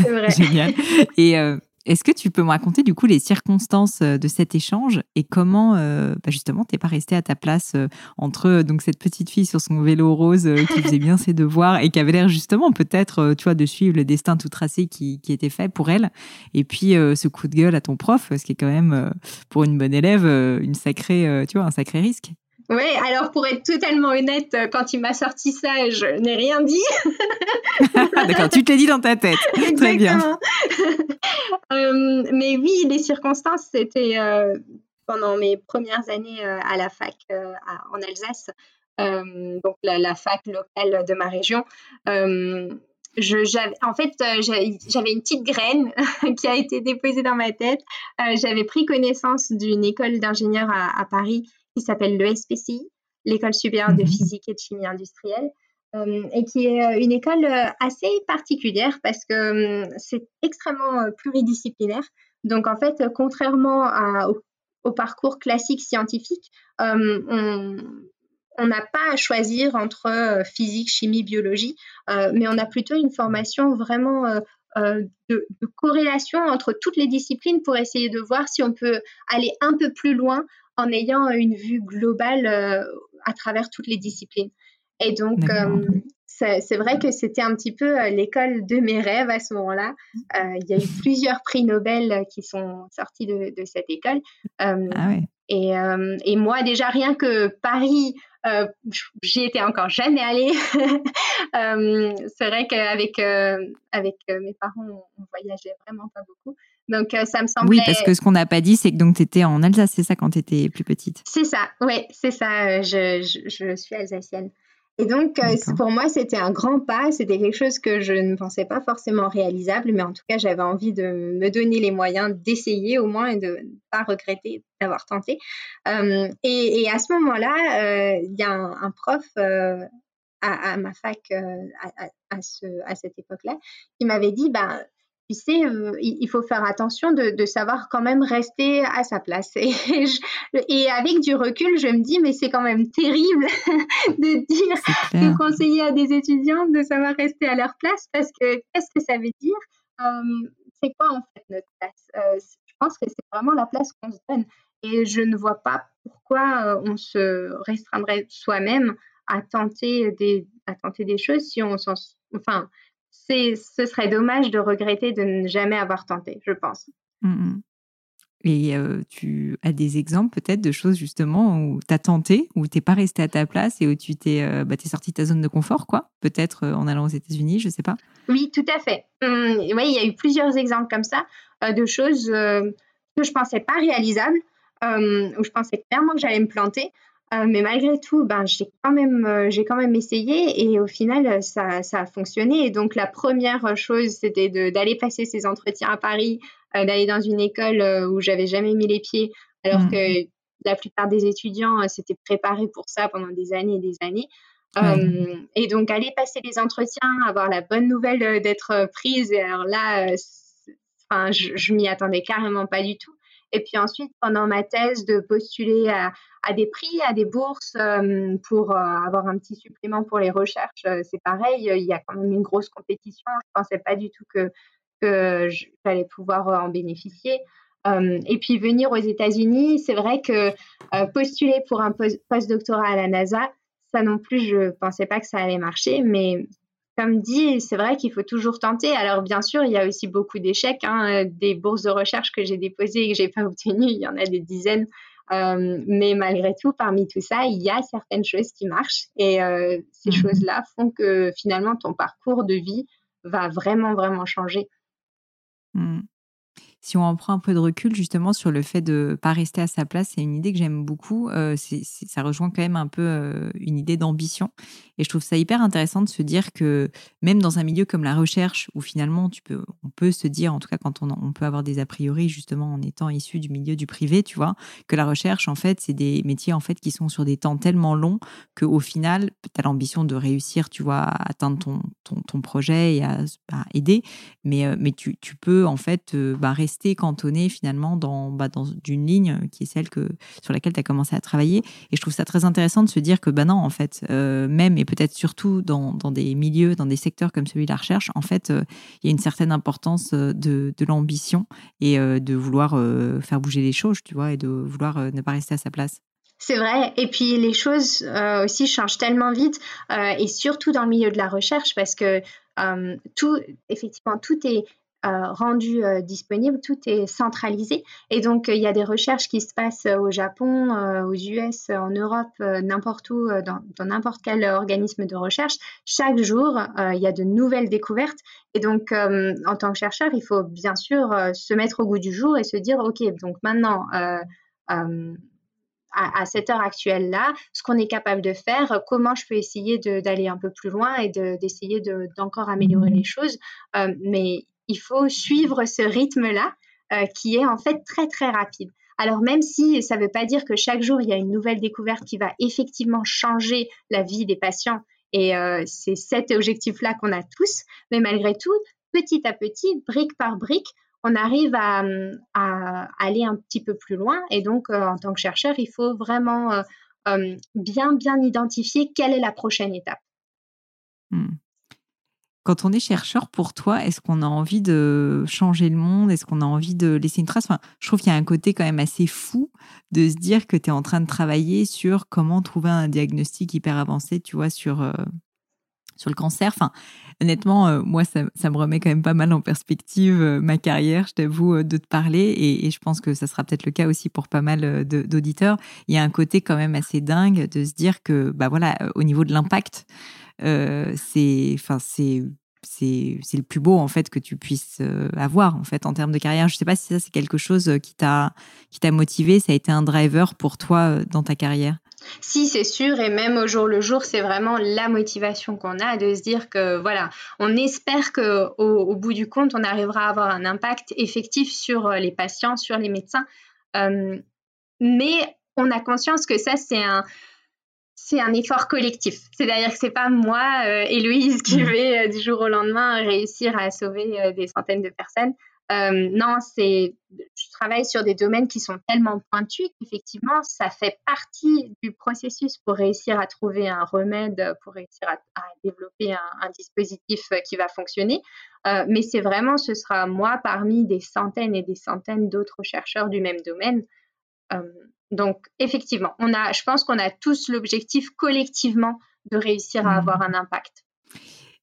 c'est vrai. [LAUGHS] Génial. Et euh, est-ce que tu peux me raconter du coup les circonstances euh, de cet échange et comment euh, bah justement t'es pas resté à ta place entre donc cette petite fille sur son vélo rose qui faisait bien [LAUGHS] ses devoirs et qui avait l'air justement peut-être tu vois de suivre le destin tout tracé qui, qui était fait pour elle et puis ce coup de gueule à ton prof ce qui est quand même pour une bonne élève une sacrée tu vois un sacré risque. Oui, alors pour être totalement honnête, euh, quand il m'a sorti ça, je n'ai rien dit. [LAUGHS] D'accord, tu te l'as dit dans ta tête. [LAUGHS] Très bien. [LAUGHS] euh, mais oui, les circonstances, c'était euh, pendant mes premières années euh, à la fac en Alsace, donc la, fac locale de ma région. Je, en fait, j'avais une petite graine qui a été déposée dans ma tête. j'avais pris connaissance d'une école d'ingénieurs à, à Paris qui s'appelle le SPCI, l'École supérieure de mhm. physique et de chimie industrielle, euh, et qui est euh, une école euh, assez particulière parce que c'est extrêmement pluridisciplinaire. Donc en fait, contrairement au, parcours classique scientifique, on n'a pas à choisir entre physique, chimie, biologie, mais on a plutôt une formation vraiment de, de, corrélation entre toutes les disciplines pour essayer de voir si on peut aller un peu plus loin en ayant une vue globale euh, à travers toutes les disciplines. Et donc, euh, c'est vrai que c'était un petit peu euh, l'école de mes rêves à ce moment-là. il y a eu plusieurs prix Nobel qui sont sortis de, cette école. Ah et, et, moi, déjà, rien que Paris, j'y étais encore jamais allée. [LAUGHS] c'est vrai qu'avec avec mes parents, on voyageait vraiment pas beaucoup. Donc, euh, ça me semblait. Oui, parce que ce qu'on n'a pas dit, c'est que tu étais en Alsace, c'est ça, quand tu étais plus petite? C'est ça, oui, c'est ça. Je, je, suis alsacienne. Et donc, euh, pour moi, c'était un grand pas. C'était quelque chose que je ne pensais pas forcément réalisable, mais en tout cas, j'avais envie de me donner les moyens d'essayer au moins et de ne pas regretter d'avoir tenté. Euh, et, à ce moment-là, il y a un, prof à, ma fac à, à, ce, à cette époque-là qui m'avait dit bah, tu sais, euh, il faut faire attention de, savoir quand même rester à sa place. Et, avec du recul, je me dis, mais c'est quand même terrible [LAUGHS] de dire, de conseiller à des étudiants de savoir rester à leur place parce que qu'est-ce que ça veut dire c'est quoi en fait notre place? Je pense que c'est vraiment la place qu'on se donne. Et je ne vois pas pourquoi on se restreindrait soi-même à tenter des, à tenter des choses si on s'en. Enfin, ce serait dommage de regretter de ne jamais avoir tenté, je pense. Mmh et tu as des exemples peut-être de choses justement où tu as tenté, où tu n'es pas resté à ta place et où tu t'es bah, sorti de ta zone de confort, quoi? Peut-être en allant aux États-Unis, je ne sais pas. Oui, tout à fait. Mmh, oui, il y a eu plusieurs exemples comme ça de choses que je pensais pas réalisables, où je pensais clairement que j'allais me planter. Mais malgré tout, ben, j'ai quand, même, j'ai quand même essayé et au final, ça, ça, a fonctionné. Et donc, la première chose, c'était d'aller passer ces entretiens à Paris euh, d'aller dans une école euh, où j'avais jamais mis les pieds, alors mmh. que la plupart des étudiants euh, s'étaient préparés pour ça pendant des années et des années. et donc, aller passer les entretiens, avoir la bonne nouvelle d'être prise, et alors là, je, je m'y attendais carrément pas du tout. Et puis ensuite, pendant ma thèse, de postuler à, des prix, à des bourses pour avoir un petit supplément pour les recherches, c'est pareil, il y a quand même une grosse compétition. Je pensais pas du tout que que j'allais pouvoir euh, en bénéficier. Euh, et puis venir aux États-Unis, c'est vrai que euh, postuler pour un post-doctorat à la NASA, ça non plus, je ne pensais pas que ça allait marcher, mais comme dit, c'est vrai qu'il faut toujours tenter. Alors bien sûr, il y a aussi beaucoup d'échecs, hein, des bourses de recherche que j'ai déposées et que j'ai pas [LAUGHS] obtenues, il y en a des dizaines. mais malgré tout, parmi tout ça, il y a certaines choses qui marchent et ces mmh choses-là font que finalement ton parcours de vie va vraiment, vraiment changer. Mmh. Si on en prend un peu de recul justement sur le fait de pas rester à sa place, c'est une idée que j'aime beaucoup. Euh, ça rejoint quand même un peu euh, une idée d'ambition. Et je trouve ça hyper intéressant de se dire que même dans un milieu comme la recherche, où finalement tu peux, on peut se dire, en tout cas quand on, on peut avoir des a priori justement en étant issu du milieu du privé, tu vois, que la recherche en fait c'est des métiers en fait qui sont sur des temps tellement longs qu'au final tu as l'ambition de réussir, tu vois, à atteindre ton, ton, ton projet et à, aider, mais, euh, mais tu, tu peux en fait bah, rester cantonné finalement dans, bah, dans une ligne qui est celle que, sur laquelle tu as commencé à travailler. Et je trouve ça très intéressant de se dire que, bah non, en fait, euh, même et peut-être surtout dans, dans, des milieux, dans des secteurs comme celui de la recherche, en fait, euh, il y a une certaine importance euh, de, de l'ambition et de vouloir faire bouger les choses, tu vois, et de vouloir ne pas rester à sa place. C'est vrai. Et puis les choses aussi changent tellement vite, et surtout dans le milieu de la recherche, parce que tout, effectivement, tout est rendu euh, disponible, tout est centralisé. Et donc, il y a des recherches qui se passent au Japon, euh, aux US, en Europe, n'importe où, dans, n'importe quel organisme de recherche. Chaque jour, il y a de nouvelles découvertes. Et donc, en tant que chercheur, il faut bien sûr se mettre au goût du jour et se dire, OK, donc maintenant, à, cette heure actuelle-là, ce qu'on est capable de faire, comment je peux essayer d'aller un peu plus loin et d'essayer d'encore améliorer les choses. mais il faut suivre ce rythme-là euh, qui est en fait très très rapide. Alors même si ça ne veut pas dire que chaque jour il y a une nouvelle découverte qui va effectivement changer la vie des patients, et euh, c'est cet objectif-là qu'on a tous, mais malgré tout, petit à petit, brique par brique, on arrive à, aller un petit peu plus loin. Et donc, euh, en tant que chercheur, il faut vraiment bien bien identifier quelle est la prochaine étape. Hmm. Quand on est chercheur, pour toi, est-ce qu'on a envie de changer le monde? Est-ce qu'on a envie de laisser une trace? Enfin, Je trouve qu'il y a un côté quand même assez fou de se dire que tu es en train de travailler sur comment trouver un diagnostic hyper avancé, tu vois, sur, euh, sur le cancer. Enfin, honnêtement, euh, moi, ça, me remet quand même pas mal en perspective euh, ma carrière, je t'avoue, de te parler. Et, je pense que ça sera peut-être le cas aussi pour pas mal d'auditeurs. Il y a un côté quand même assez dingue de se dire que, bah voilà, au niveau de l'impact, c'est, c'est c'est le plus beau en fait que tu puisses avoir en fait en termes de carrière. Je sais pas si ça c'est quelque chose qui t'a qui t'a motivé, ça a été un driver pour toi dans ta carrière? Si, c'est sûr, et même au jour le jour, c'est vraiment la motivation qu'on a de se dire que voilà, on espère que au, bout du compte, on arrivera à avoir un impact effectif sur les patients, sur les médecins. mais on a conscience que ça, c'est un, c'est un effort collectif. C'est-à-dire que c'est pas moi, euh, Héloïse, qui mm. vais euh, du jour au lendemain réussir à sauver euh, des centaines de personnes. non, c'est, je travaille sur des domaines qui sont tellement pointus qu'effectivement, ça fait partie du processus pour réussir à trouver un remède, pour réussir à, développer un, dispositif qui va fonctionner. mais c'est vraiment, ce sera moi parmi des centaines et des centaines d'autres chercheurs du même domaine. Donc, effectivement, on a, je pense qu'on a tous l'objectif collectivement de réussir à mmh. avoir un impact.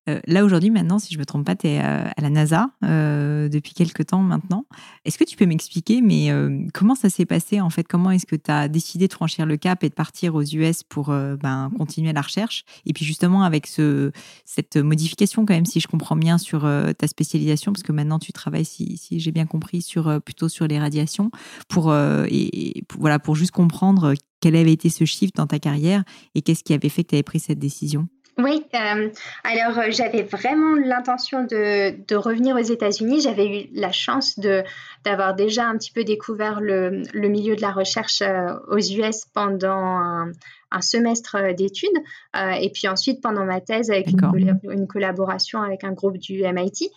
Euh, là aujourd'hui, maintenant, si je me trompe pas, tu es euh, à la NASA euh, depuis quelques temps maintenant. Est-ce que tu peux m'expliquer, mais comment ça s'est passé en fait? Comment est-ce que tu as décidé de franchir le cap et de partir aux US pour ben, continuer la recherche? Et puis justement avec ce, cette modification quand même, si je comprends bien, sur ta spécialisation, parce que maintenant tu travailles, si, si j'ai bien compris, sur plutôt sur les radiations, pour et, voilà pour juste comprendre quel avait été ce shift dans ta carrière et qu'est-ce qui avait fait que tu avais pris cette décision. Oui, euh, alors euh, j'avais vraiment l'intention de, de, revenir aux États-Unis. J'avais eu la chance de d'avoir déjà un petit peu découvert le, le milieu de la recherche euh, aux US pendant un, un semestre d'études et puis ensuite pendant ma thèse avec une, une, collaboration avec un groupe du MIT.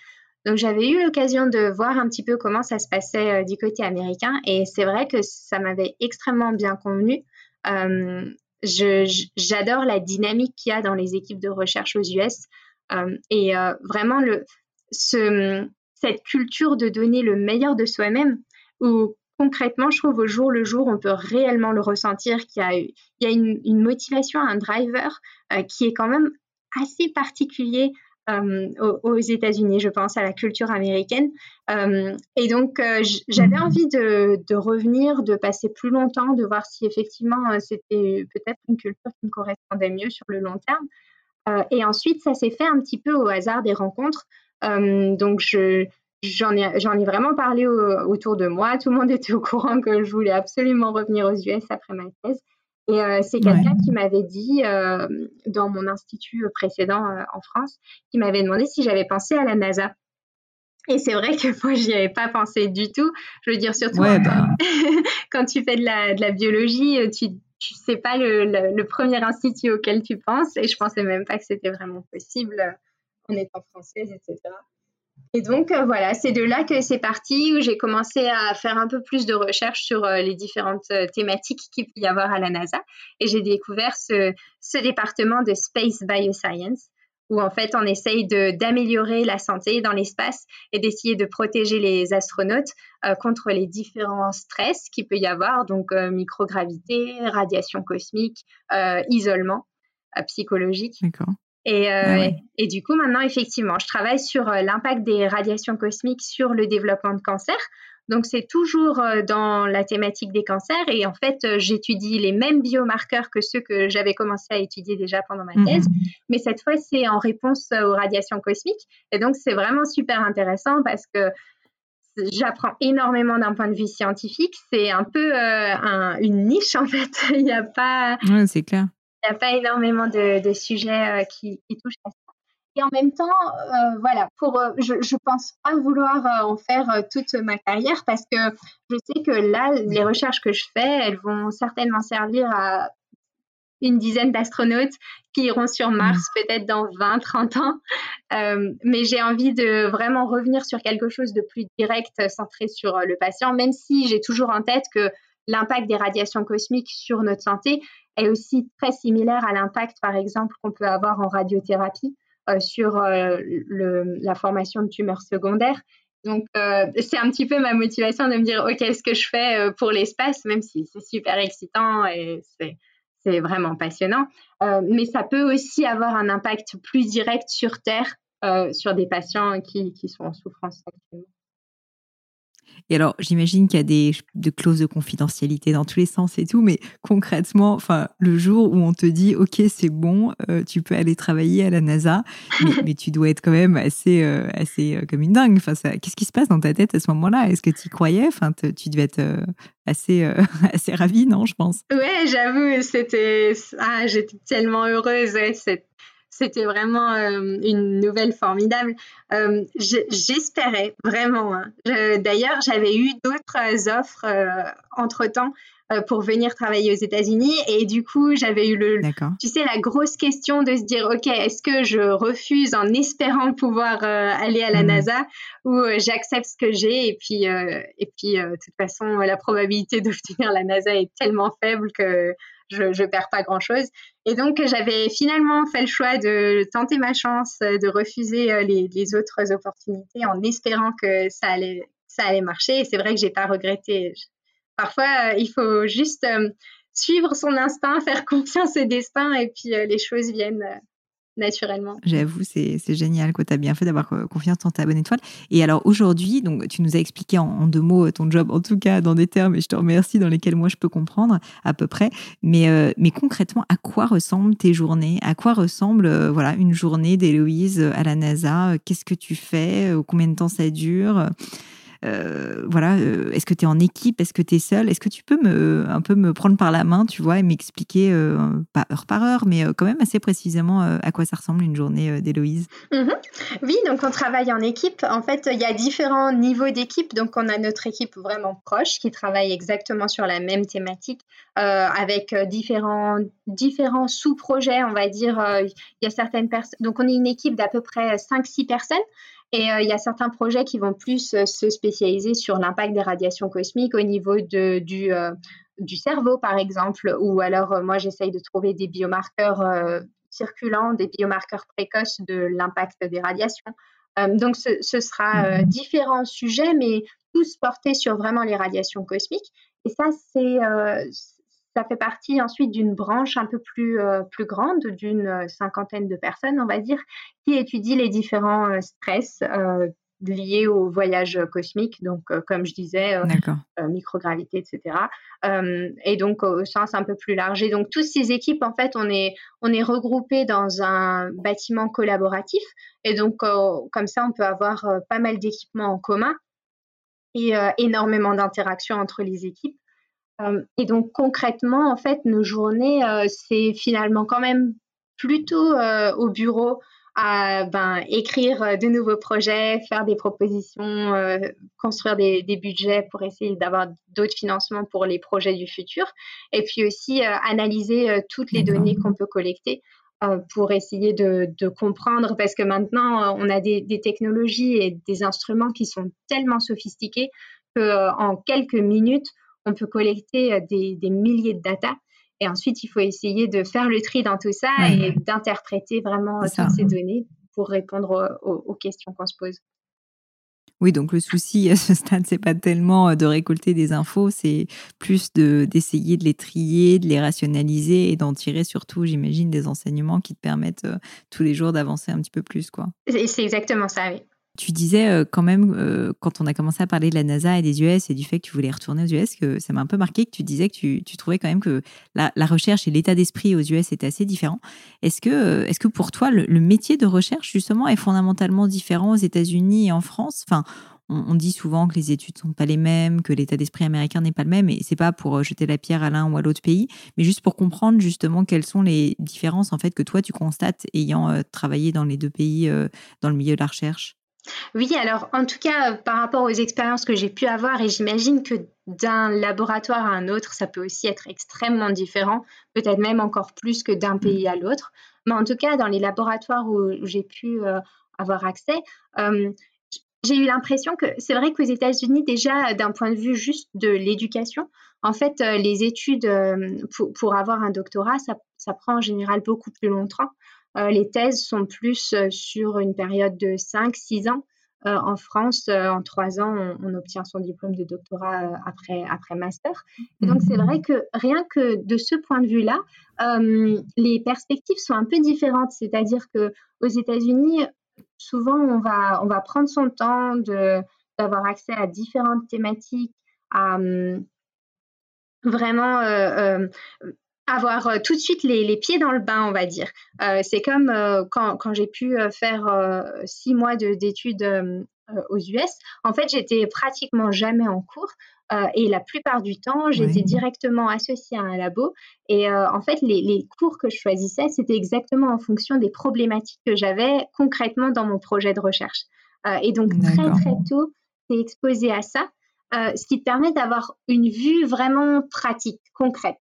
Donc j'avais eu l'occasion de voir un petit peu comment ça se passait du côté américain et c'est vrai que ça m'avait extrêmement bien convenu. Euh, j'adore la dynamique qu'il y a dans les équipes de recherche aux US. Euh, et euh, vraiment, cette culture de donner le meilleur de soi-même, où concrètement, je trouve au jour le jour, on peut réellement le ressentir, qu'il y a, il y a une, une motivation, un driver euh, qui est quand même assez particulier euh, aux, États-Unis, je pense à la culture américaine. Euh, et donc, euh, j'avais envie de, de, revenir, de passer plus longtemps, de voir si effectivement c'était peut-être une culture qui me correspondait mieux sur le long terme. et ensuite, ça s'est fait un petit peu au hasard des rencontres. donc, je, j'en ai, j'en ai vraiment parlé autour de moi. Tout le monde était au courant que je voulais absolument revenir aux US après ma thèse. Et euh, c'est quelqu'un qui m'avait dit, euh, dans mon institut précédent euh, en France, qui m'avait demandé si j'avais pensé à la NASA. Et c'est vrai que [LAUGHS] moi, j'y avais pas pensé du tout. Je veux dire, surtout bah. [LAUGHS] quand tu fais de la, de la biologie, tu tu sais pas le, le, premier institut auquel tu penses. Et je pensais même pas que c'était vraiment possible en étant française, etc. Et donc, euh, voilà, c'est de là que c'est parti, où j'ai commencé à faire un peu plus de recherches sur euh, les différentes euh, thématiques qu'il peut y avoir à la NASA. Et j'ai découvert ce, ce, département de Space Bioscience, où en fait, on essaye d'améliorer la santé dans l'espace et d'essayer de protéger les astronautes contre les différents stress qu'il peut y avoir, donc microgravité, radiation cosmique, isolement psychologique. D'accord. Et, euh, ah et, du coup, maintenant, effectivement, je travaille sur euh, l'impact des radiations cosmiques sur le développement de cancer. Donc, c'est toujours euh, dans la thématique des cancers. Et en fait, j'étudie les mêmes biomarqueurs que ceux que j'avais commencé à étudier déjà pendant ma thèse. Mhm. Mais cette fois, c'est en réponse aux radiations cosmiques. Et donc, c'est vraiment super intéressant parce que j'apprends énormément d'un point de vue scientifique. C'est un peu une niche, en fait. [LAUGHS] Il n'y a pas. Oui, c'est clair n'y a pas énormément de, sujets euh, qui, touchent à ça. Et en même temps, euh, voilà, pour, euh, je ne pense pas vouloir en faire toute ma carrière parce que je sais que là, les recherches que je fais, elles vont certainement servir à une dizaine d'astronautes qui iront sur Mars mmh. peut-être dans 20, 30 ans. mais j'ai envie de vraiment revenir sur quelque chose de plus direct, centré sur le patient, même si j'ai toujours en tête que l'impact des radiations cosmiques sur notre santé est aussi très similaire à l'impact, par exemple, qu'on peut avoir en radiothérapie euh, sur euh, la formation de tumeurs secondaires. Donc, euh, c'est un petit peu ma motivation de me dire, OK, ce que je fais pour l'espace, même si c'est super excitant et c'est vraiment passionnant, mais ça peut aussi avoir un impact plus direct sur Terre, sur des patients qui, qui sont en souffrance actuellement. Et alors, j'imagine qu'il y a des de clauses de confidentialité dans tous les sens et tout, mais concrètement, enfin, le jour où on te dit, OK, c'est bon, euh, tu peux aller travailler à la NASA, mais, [LAUGHS] tu dois être quand même assez, euh, assez euh, comme une dingue. Enfin, qu'est-ce qui se passe dans ta tête à ce moment-là? Est-ce que tu y croyais? Enfin, tu devais être assez, [LAUGHS] assez ravie, non Je pense. Ouais, j'avoue, c'était, ah, j'étais tellement heureuse. Ouais, c'était vraiment euh, une nouvelle formidable. Euh, j'espérais vraiment. Hein. D'ailleurs, j'avais eu d'autres offres euh, entre-temps euh, pour venir travailler aux États-Unis. Et du coup, j'avais eu le, tu sais, la grosse question de se dire, OK, est-ce que je refuse en espérant pouvoir euh, aller à la mmh. NASA ou euh, j'accepte ce que j'ai? Et puis, et puis de toute façon, la probabilité [LAUGHS] d'obtenir la NASA est tellement faible que je ne perds pas grand-chose. Et donc, j'avais finalement fait le choix de tenter ma chance, de refuser les, les autres opportunités en espérant que ça allait, ça allait marcher. Et c'est vrai que j'ai pas regretté. Parfois, euh, il faut juste euh, suivre son instinct, [LAUGHS] faire confiance au destin et puis euh, les choses viennent naturellement. J'avoue, c'est génial. Tu as bien fait d'avoir confiance en ta bonne étoile. Et alors aujourd'hui, donc tu nous as expliqué en, deux mots ton job, en tout cas dans des termes, et je te remercie, dans lesquels moi je peux comprendre à peu près. Mais, mais concrètement, à quoi ressemblent tes journées? À quoi ressemble voilà, une journée d'Héloïse à la NASA? Qu'est-ce que tu fais? Combien de temps ça dure? Euh, voilà, euh, est-ce que tu es en équipe? Est-ce que tu es seule? Est-ce que tu peux me, un peu me prendre par la main, tu vois, et m'expliquer, euh, pas heure par heure, mais quand même assez précisément à quoi ça ressemble une journée d'Héloïse? Mhm. Oui, donc on travaille en équipe. En fait, il y a différents niveaux d'équipe. Donc on a notre équipe vraiment proche qui travaille exactement sur la même thématique avec différents, différents sous-projets, on va dire. Il y a certaines personnes. Donc on est une équipe d'à peu près 5-6 personnes. Et euh, il y a certains projets qui vont plus euh, se spécialiser sur l'impact des radiations cosmiques au niveau de, du, euh, du cerveau, par exemple, ou alors moi j'essaye de trouver des biomarqueurs circulants, des biomarqueurs précoces de l'impact des radiations. donc ce, ce sera mmh. différents sujets, mais tous portés sur vraiment les radiations cosmiques. Et ça, c'est ça fait partie ensuite d'une branche un peu plus, euh, plus grande, d'une euh, cinquantaine de personnes, on va dire, qui étudie les différents euh, stress liés au voyage cosmique, donc comme je disais, microgravité, etc. et donc au sens un peu plus large. Et donc toutes ces équipes, en fait, on est, on est regroupés dans un bâtiment collaboratif. Et donc comme ça, on peut avoir pas mal d'équipements en commun et énormément d'interactions entre les équipes. Euh, et donc concrètement, en fait, nos journées, euh, c'est finalement quand même plutôt euh, au bureau à ben, écrire de nouveaux projets, faire des propositions, construire des, budgets pour essayer d'avoir d'autres financements pour les projets du futur, et puis aussi analyser toutes les données qu'on peut collecter pour essayer de, comprendre, parce que maintenant, on a des, des, technologies et des instruments qui sont tellement sophistiqués qu'en quelques minutes, on peut collecter euh, des, milliers de data. Et ensuite, il faut essayer de faire le tri dans tout ça et d'interpréter vraiment euh, toutes ces données pour répondre aux, questions qu'on se pose. Oui, donc le souci à ce stade, c'est pas tellement euh, de récolter des infos, c'est plus d'essayer de les trier, de les rationaliser et d'en tirer surtout, j'imagine, des enseignements qui te permettent tous les jours d'avancer un petit peu plus, quoi. C'est exactement ça, oui. Tu disais euh, quand même, euh, quand on a commencé à parler de la NASA et des US et du fait que tu voulais retourner aux US, que ça m'a un peu marqué que tu disais que tu, trouvais quand même que la, recherche et l'état d'esprit aux US étaient assez différents. Est-ce que, euh, est que pour toi, le, métier de recherche, justement, est fondamentalement différent aux États-Unis et en France? Enfin, on, dit souvent que les études sont pas les mêmes, que l'état d'esprit américain n'est pas le même, et c'est pas pour jeter la pierre à l'un ou à l'autre pays, mais juste pour comprendre justement quelles sont les différences en fait que toi tu constates ayant travaillé dans les deux pays dans le milieu de la recherche? Oui, alors en tout cas, euh, par rapport aux expériences que j'ai pu avoir, et j'imagine que d'un laboratoire à un autre, ça peut aussi être extrêmement différent, peut-être même encore plus que d'un pays à l'autre. Mais en tout cas, dans les laboratoires où j'ai pu euh, avoir accès, euh, j'ai eu l'impression que c'est vrai qu'aux États-Unis, déjà, d'un point de vue juste de l'éducation, en fait, les études pour, avoir un doctorat, ça, prend en général beaucoup plus longtemps. Euh, les thèses sont plus euh, sur une période de 5-6 ans. Euh, en France, en 3 ans, on, obtient son diplôme de doctorat après, master. donc, c'est vrai que rien que de ce point de vue-là, les perspectives sont un peu différentes. C'est-à-dire qu'aux États-Unis, souvent, on va, on va prendre son temps d'avoir accès à différentes thématiques, à vraiment avoir euh, tout de suite les, pieds dans le bain, on va dire. Euh, c'est comme euh, quand, j'ai pu faire six mois d'études aux US. En fait, j'étais pratiquement jamais en cours. et la plupart du temps, j'étais directement associée à un labo. Et en fait, les, les, cours que je choisissais, c'était exactement en fonction des problématiques que j'avais concrètement dans mon projet de recherche. et donc, très, très tôt, c'est exposé à ça. ce qui te permet d'avoir une vue vraiment pratique, concrète.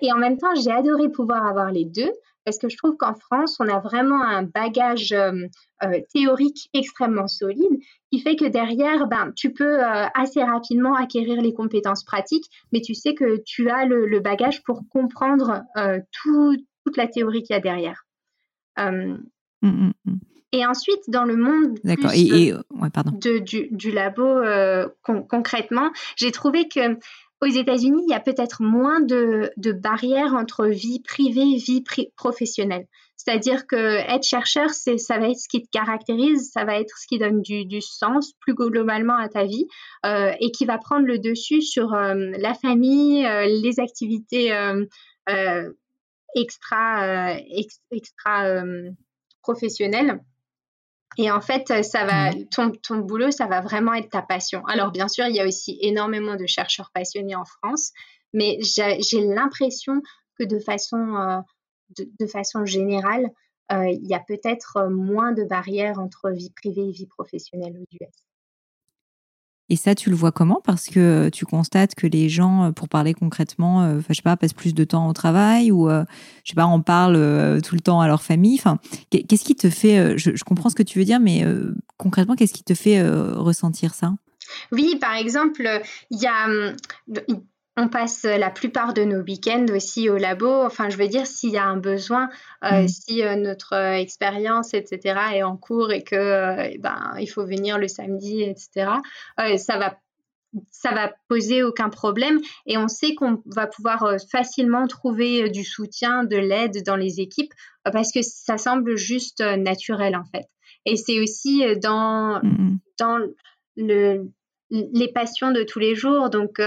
Et en même temps, j'ai adoré pouvoir avoir les deux parce que je trouve qu'en France, on a vraiment un bagage euh, euh, théorique extrêmement solide qui fait que derrière, ben, tu peux euh, assez rapidement acquérir les compétences pratiques, mais tu sais que tu as le, bagage pour comprendre toute la théorie qu'il y a derrière. Mmh, mmh, mmh. Et ensuite, dans le monde du, labo, concrètement, j'ai trouvé que aux États-Unis, il y a peut-être moins de, barrières entre vie privée et vie professionnelle. C'est-à-dire que être chercheur, ça va être ce qui te caractérise, ça va être ce qui donne du, sens plus globalement à ta vie euh, et qui va prendre le dessus sur euh, la famille, euh, les activités extra professionnelles. Et en fait, ça va, mmh. ton, ton, boulot, ça va vraiment être ta passion. Alors, bien sûr, il y a aussi énormément de chercheurs passionnés en France, mais j'ai l'impression que de façon, euh, de, façon générale, euh, il y a peut-être moins de barrières entre vie privée et vie professionnelle aux US. Et ça, tu le vois comment? Parce que tu constates que les gens, pour parler concrètement, euh, je sais pas, passent plus de temps au travail ou, euh, je sais pas, en parlent euh, tout le temps à leur famille. Enfin, qu'est-ce qui te fait je, je, comprends ce que tu veux dire, mais concrètement, qu'est-ce qui te fait ressentir ça? Oui, par exemple, il y a hum, on passe la plupart de nos week-ends aussi au labo. Enfin, je veux dire, s'il y a un besoin, euh, mmh. si euh, notre euh, expérience, etc., est en cours et que ben, il faut venir le samedi, etc., ça va ça va poser aucun problème et on sait qu'on va pouvoir facilement trouver du soutien, de l'aide dans les équipes parce que ça semble juste naturel en fait. Et c'est aussi dans, mmh dans le, les passions de tous les jours. Donc,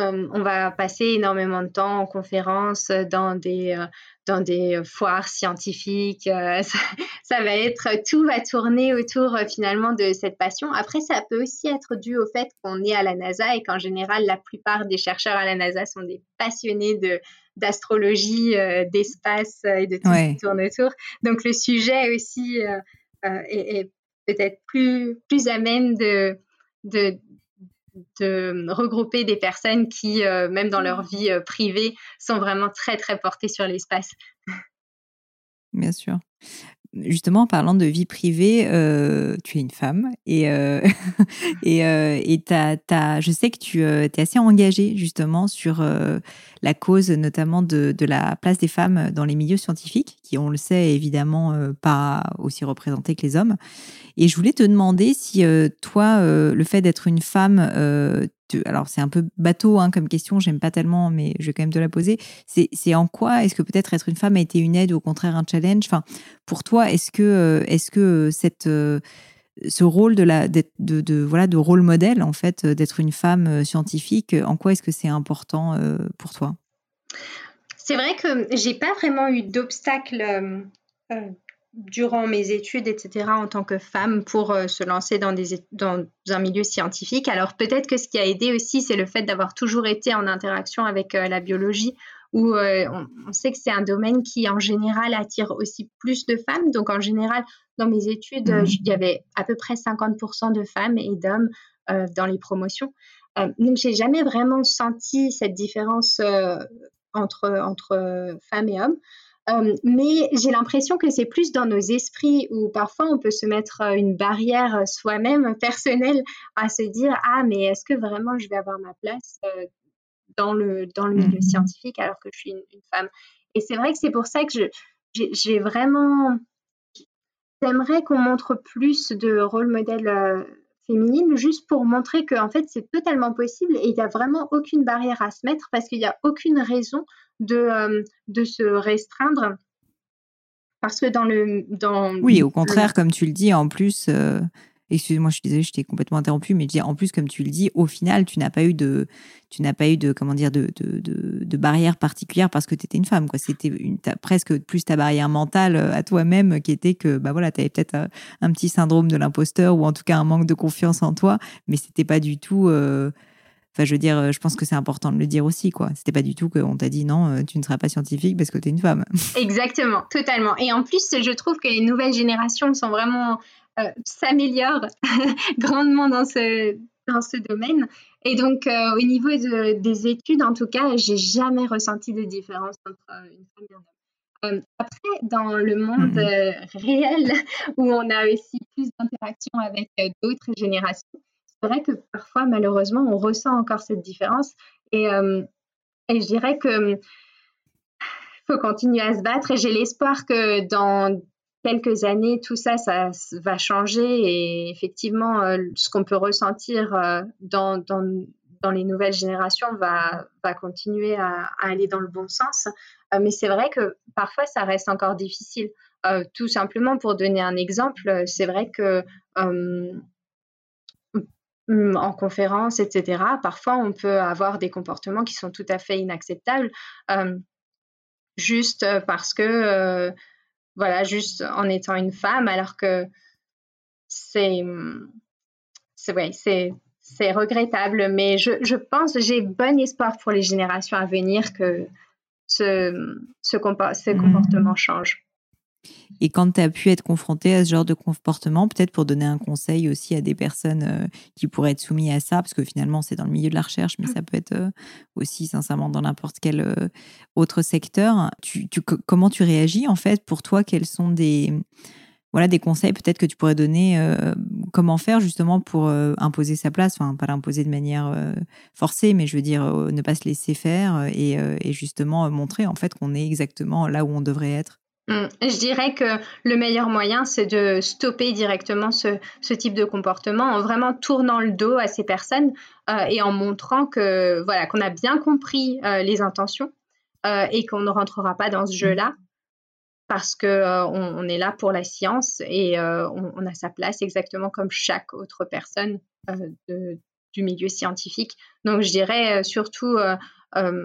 euh, on va passer énormément de temps en conférence, euh, dans des, euh, dans des foires scientifiques. [LAUGHS] ça, va être, tout va tourner autour finalement de cette passion. Après, ça peut aussi être dû au fait qu'on est à la NASA et qu'en général, la plupart des chercheurs à la NASA sont des passionnés de d'astrologie, d'espace et de tout ce qui tourne autour. Donc, le sujet aussi est, peut-être plus, plus amène de, de, de regrouper des personnes qui, euh, même dans leur vie euh, privée, sont vraiment très, très portées sur l'espace. Bien sûr. Justement, en parlant de vie privée, euh, tu es une femme et, [LAUGHS] et, et je sais que tu es assez engagée justement sur la cause notamment de, de, la place des femmes dans les milieux scientifiques, qui, on le sait, évidemment pas aussi représentées que les hommes. Et je voulais te demander si euh, toi, euh, le fait d'être une femme, euh, alors c'est un peu bateau hein, comme question, j'aime pas tellement, mais je vais quand même te la poser. C'est en quoi est-ce que peut-être être une femme a été une aide ou au contraire un challenge? Pour toi, est-ce que, est-ce que cette ce rôle de la de, de, voilà de rôle modèle en fait d'être une femme scientifique en quoi est-ce que c'est important pour toi? C'est vrai que j'ai pas vraiment eu d'obstacle durant mes études, etc., en tant que femme pour euh, se lancer dans, des, dans un milieu scientifique. Alors peut-être que ce qui a aidé aussi, c'est le fait d'avoir toujours été en interaction avec euh, la biologie, où euh, on, sait que c'est un domaine qui, en général, attire aussi plus de femmes. Donc en général, dans mes études, mmh. il y avait à peu près 50% de femmes et d'hommes dans les promotions. donc j'ai jamais vraiment senti cette différence entre, entre femmes et hommes. Euh, mais j'ai l'impression que c'est plus dans nos esprits où parfois on peut se mettre euh, une barrière euh, soi-même [LAUGHS] personnelle à se dire ah mais est-ce que vraiment je vais avoir ma place dans le dans le milieu mmh. scientifique alors que je suis une, femme? Et c'est vrai que c'est pour ça que je j'ai vraiment j'aimerais qu'on montre plus de rôle modèle féminine juste pour montrer que en fait c'est totalement possible et il n'y a vraiment aucune barrière à se mettre parce qu'il n'y a aucune raison de, euh, de se restreindre. Parce que dans le. Dans oui, au contraire, comme tu le dis, en plus. Euh, excuse-moi, je suis désolée, je t'ai complètement interrompu, mais je dis, en plus, comme tu le dis, au final, tu n'as pas eu de, tu n'as pas eu de, comment dire, de, de, de, barrière particulière parce que tu étais une femme, quoi. C'était presque plus ta barrière mentale euh, à toi-même qui était que, bah voilà, tu avais peut-être un, petit syndrome de l'imposteur ou en tout cas un manque de confiance en toi, mais c'était pas du tout, Enfin, je veux dire, je pense que c'est important de le dire aussi, quoi. C'était pas du tout qu'on t'a dit non, euh, tu ne seras pas scientifique parce que tu es une femme. [LAUGHS] Exactement, totalement. Et en plus, je trouve que les nouvelles générations sont vraiment euh, s'améliorent [LAUGHS] grandement dans ce dans ce domaine. Et donc, au niveau des études, en tout cas, j'ai jamais ressenti de différence entre une femme et un homme. Euh, après, dans le monde euh, réel, [LAUGHS] où on a aussi plus d'interactions avec euh, d'autres générations, c'est vrai que parfois, malheureusement, on ressent encore cette différence. Et, et je dirais que faut continuer à se battre. Et j'ai l'espoir que dans quelques années, tout ça, ça va changer. Et effectivement, ce qu'on peut ressentir dans, les nouvelles générations va, continuer à, aller dans le bon sens. Euh, mais c'est vrai que parfois, ça reste encore difficile. Euh, tout simplement, pour donner un exemple, c'est vrai que euh, en conférence, etc., parfois, on peut avoir des comportements qui sont tout à fait inacceptables, juste parce que, voilà, juste en étant une femme, alors que c'est, c'est, c'est, c'est regrettable, mais je, je pense, j'ai bon espoir pour les générations à venir que ce, ce, mmh. comportement change. Et quand tu as pu être confronté à ce genre de comportement, peut-être pour donner un conseil aussi à des personnes euh, qui pourraient être soumises à ça, parce que finalement c'est dans le milieu de la recherche, mais mmh. ça peut être euh, aussi sincèrement dans n'importe quel euh, autre secteur. Tu, comment tu réagis en fait Pour toi, quels sont des, voilà des conseils peut-être que tu pourrais donner euh, comment faire justement pour euh, imposer sa place? Enfin pas l'imposer de manière euh, forcée mais je veux dire ne pas se laisser faire et, justement montrer en fait qu'on est exactement là où on devrait être. Je dirais que le meilleur moyen, c'est de stopper directement ce, ce, type de comportement en vraiment tournant le dos à ces personnes et en montrant que voilà qu'on a bien compris les intentions et qu'on ne rentrera pas dans ce mmh. jeu-là parce que euh, on, est là pour la science et euh, on, a sa place exactement comme chaque autre personne euh, du milieu scientifique. Donc je dirais surtout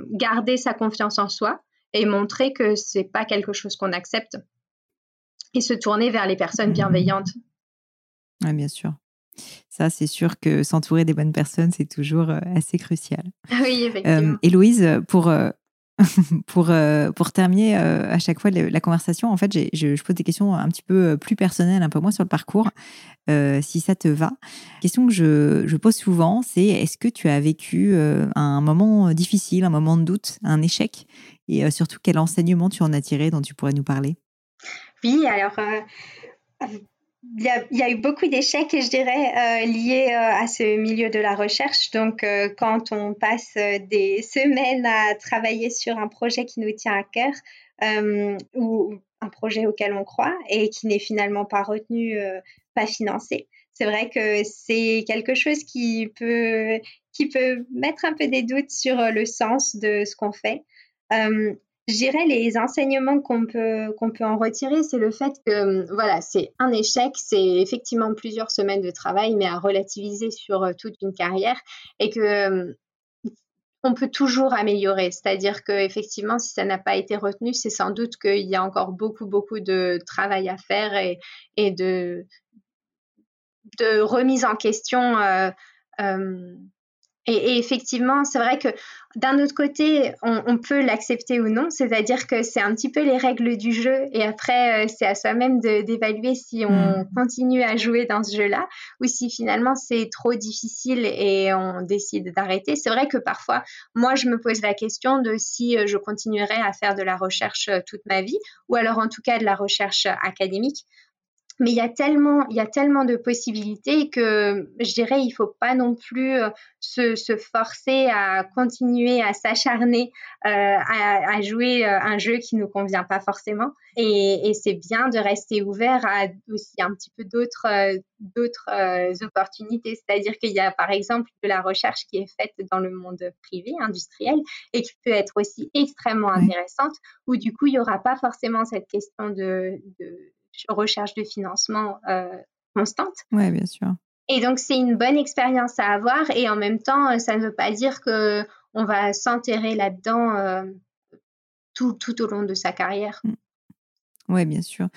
garder sa confiance en soi et montrer que c'est pas quelque chose qu'on accepte et se tourner vers les personnes bienveillantes. Oui, bien sûr. Ça, c'est sûr que s'entourer des bonnes personnes, c'est toujours assez crucial. [LAUGHS] Oui, effectivement. Héloïse, pour [LAUGHS] pour, euh, pour terminer euh, à chaque fois la conversation, en fait, je, pose des questions un petit peu euh, plus personnelles, un peu moins sur le parcours, si ça te va. Question que je, je pose souvent, c'est est-ce que tu as vécu un moment difficile, un moment de doute, un échec? Et surtout, quel enseignement tu en as tiré dont tu pourrais nous parler? Oui, alors il y, a, eu beaucoup d'échecs, je dirais, euh, liés euh, à ce milieu de la recherche. Donc, euh, quand on passe des semaines à travailler sur un projet qui nous tient à cœur ou un projet auquel on croit et qui n'est finalement pas retenu, pas financé, c'est vrai que c'est quelque chose qui peut, qui peut mettre un peu des doutes sur le sens de ce qu'on fait. Je dirais les enseignements qu'on peut, peut en retirer, c'est le fait que hum, voilà, c'est un échec, c'est effectivement plusieurs semaines de travail, mais à relativiser sur euh, toute une carrière et que hum, on peut toujours améliorer. C'est-à-dire que effectivement, si ça n'a pas été retenu, c'est sans doute qu'il y a encore beaucoup, beaucoup de travail à faire et, de, de remise en question. Euh, et, effectivement, c'est vrai que d'un autre côté, on, peut l'accepter ou non, c'est-à-dire que c'est un petit peu les règles du jeu et après, euh, c'est à soi-même d'évaluer si on mmh. continue à jouer dans ce jeu-là ou si finalement c'est trop difficile et on décide d'arrêter. C'est vrai que parfois, moi, je me pose la question de si euh, je continuerai à faire de la recherche euh, toute ma vie ou alors en tout cas de la recherche académique mais il y a tellement, il y a tellement de possibilités que je dirais, il faut pas non plus euh, se, se forcer à continuer à s'acharner euh, à, à, jouer euh, un jeu qui nous convient pas forcément. Et, et c'est bien de rester ouvert à aussi un petit peu d'autres, d'autres opportunités. C'est-à-dire qu'il y a par exemple de la recherche qui est faite dans le monde privé, industriel, et qui peut être aussi extrêmement intéressante, où du coup il y aura pas forcément cette question de, de recherche de financement euh, constante. Oui, bien sûr. Et donc, c'est une bonne expérience à avoir. Et en même temps, euh, ça ne veut pas dire que on va s'enterrer là-dedans euh, tout, tout, au long de sa carrière. Mm. Oui, bien sûr.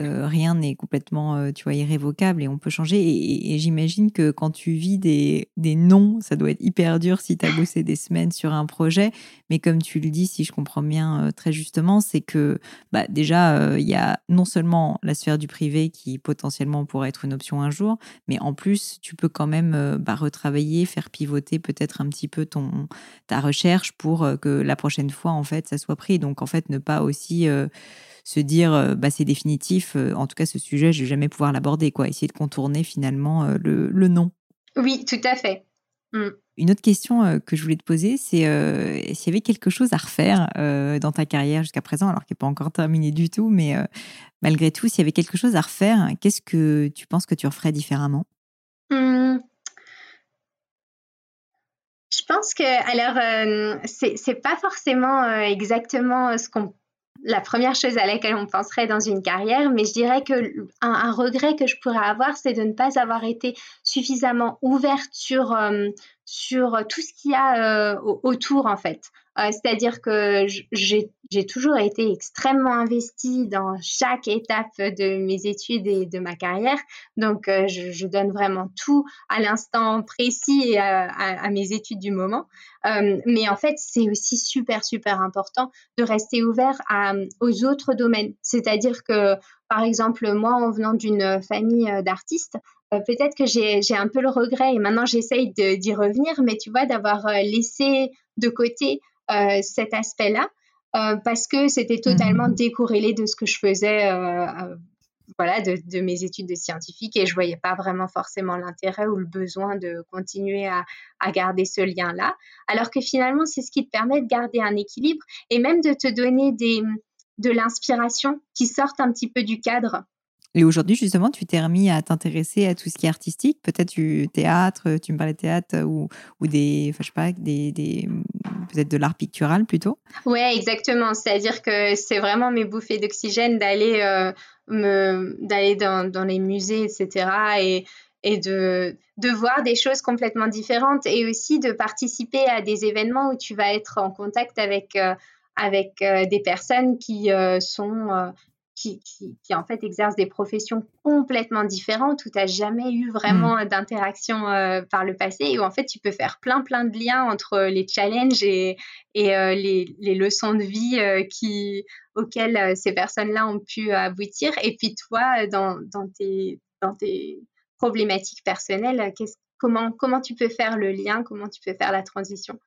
Euh, rien n'est complètement, euh, tu vois, irrévocable et on peut changer. Et, j'imagine que quand tu vis des, des non, ça doit être hyper dur si tu as bossé des semaines sur un projet. Mais comme tu le dis, si je comprends bien euh, très justement, c'est que bah, déjà, il y a non seulement la sphère du privé qui potentiellement pourrait être une option un jour, mais en plus, tu peux quand même bah, retravailler, faire pivoter peut-être un petit peu ton, ta recherche pour que la prochaine fois, en fait, ça soit pris. Donc, en fait, ne pas aussi se dire euh, bah, c'est définitif, euh, en tout cas ce sujet, je vais jamais pouvoir l'aborder, quoi. Essayer de contourner finalement euh, le, le non. Oui, tout à fait. Mm. Une autre question que je voulais te poser, c'est s'il y avait quelque chose à refaire dans ta carrière jusqu'à présent, alors qu'elle n'est pas encore terminée du tout, mais malgré tout, s'il y avait quelque chose à refaire, qu'est-ce que tu penses que tu referais différemment? Mmh. Je pense que, alors, c'est pas forcément exactement ce qu'on la première chose à laquelle on penserait dans une carrière, mais je dirais que un, regret que je pourrais avoir, c'est de ne pas avoir été suffisamment ouverte sur, euh, sur tout ce qu'il y a euh, autour, en fait. Euh, c'est-à-dire que j'ai toujours été extrêmement investie dans chaque étape de mes études et de ma carrière. Donc, je, donne vraiment tout à l'instant précis à, mes études du moment. mais en fait, c'est aussi super, super important de rester ouvert aux autres domaines. C'est-à-dire que, par exemple, moi, en venant d'une famille d'artistes, euh, peut-être que j'ai un peu le regret et maintenant j'essaye d'y revenir, mais tu vois, d'avoir euh, laissé de côté euh, cet aspect-là parce que c'était totalement mmh. décorrélé de ce que je faisais voilà, de, mes études de scientifique et je voyais pas vraiment forcément l'intérêt ou le besoin de continuer à, à garder ce lien-là. Alors que finalement, c'est ce qui te permet de garder un équilibre et même de te donner des, de l'inspiration qui sortent un petit peu du cadre. Et aujourd'hui, justement, tu t'es remis à t'intéresser à tout ce qui est artistique, peut-être du théâtre, tu me parlais de théâtre ou, ou des, enfin, je sais pas, des, des peut-être de l'art pictural plutôt. Ouais, exactement. C'est-à-dire que c'est vraiment mes bouffées d'oxygène d'aller euh, dans, dans, les musées, etc. Et, et de, de voir des choses complètement différentes et aussi de participer à des événements où tu vas être en contact avec euh, avec euh, des personnes qui sont qui, en fait exercent des professions complètement différentes où tu n'as jamais eu vraiment mm. d'interaction euh, par le passé et où en fait tu peux faire plein plein de liens entre les challenges et, et euh, les, les, leçons de vie euh, qui, auxquelles ces personnes-là ont pu aboutir. Et puis toi, dans, dans, tes, dans tes problématiques personnelles, comment, comment tu peux faire le lien, comment tu peux faire la transition?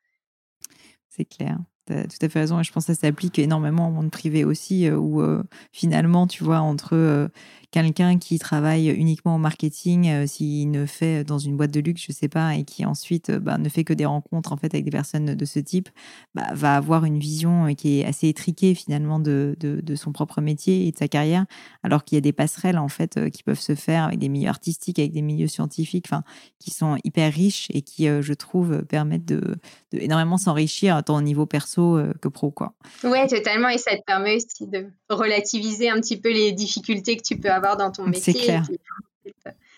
C'est clair tu as tout à fait raison et je pense que ça s'applique énormément au monde privé aussi, euh, où euh, finalement, tu vois, entre euh, quelqu'un qui travaille uniquement au marketing, euh, s'il ne fait dans une boîte de luxe, je sais pas, et qui ensuite euh, bah, ne fait que des rencontres en fait avec des personnes de ce type, bah, va avoir une vision euh, qui est assez étriquée finalement de, son propre métier et de sa carrière, alors qu'il y a des passerelles en fait qui peuvent se faire avec des milieux artistiques, avec des milieux scientifiques, qui sont hyper riches et qui, je trouve, permettent de énormément s'enrichir tant au niveau perso que pro, quoi. Ouais, totalement, et ça te permet aussi de relativiser un petit peu les difficultés que tu peux avoir dans ton métier. C'est clair.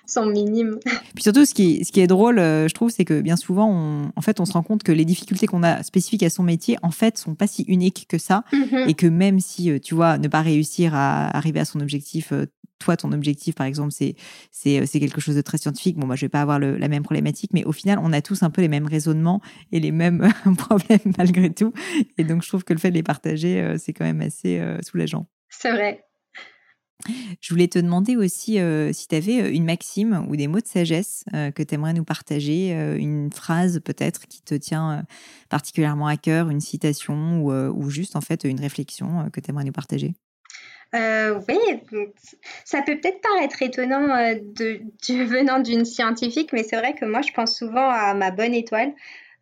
sont minimes. Puis surtout, ce qui, ce qui est drôle, euh, je trouve, c'est que bien souvent, on, en fait, on se rend compte que les difficultés qu'on a spécifiques à son métier, en fait, sont pas si uniques que ça. Mm-hmm. Et que même si, euh, tu vois, ne pas réussir à arriver à son objectif, euh, toi, ton objectif, par exemple, c'est, c'est, quelque chose de très scientifique. Bon, moi, je vais pas avoir la même problématique, mais au final, on a tous un peu les mêmes raisonnements et les mêmes [LAUGHS] problèmes malgré tout. Et donc, je trouve que le fait de les partager, c'est quand même assez soulageant. C'est vrai. Je voulais te demander aussi euh, si tu avais euh, une maxime ou des mots de sagesse euh, que tu aimerais nous partager, une phrase peut-être qui te tient particulièrement à cœur, une citation ou, juste en fait une réflexion que tu aimerais nous partager? oui, ça peut peut-être paraître étonnant [LAUGHS] venant d'une scientifique, mais c'est vrai que moi je pense souvent à ma bonne étoile.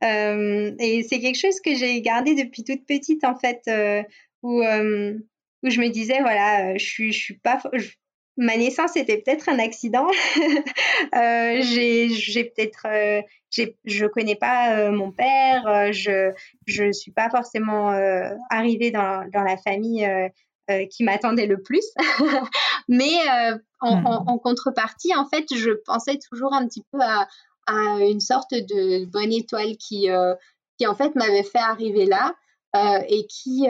et c'est quelque chose que j'ai gardé depuis toute petite en fait, où où je me disais, voilà, euh, je suis, je suis pas. ma naissance était peut-être un accident. [LAUGHS] euh, j'ai peut-être. Euh, je connais pas euh, mon père. je ne suis pas forcément arrivée dans, dans, la famille. qui m'attendait le plus. [LAUGHS] Mais en, en, en, contrepartie, en fait, je pensais toujours un petit peu à, à une sorte de bonne étoile qui, qui en fait, m'avait fait arriver là et qui,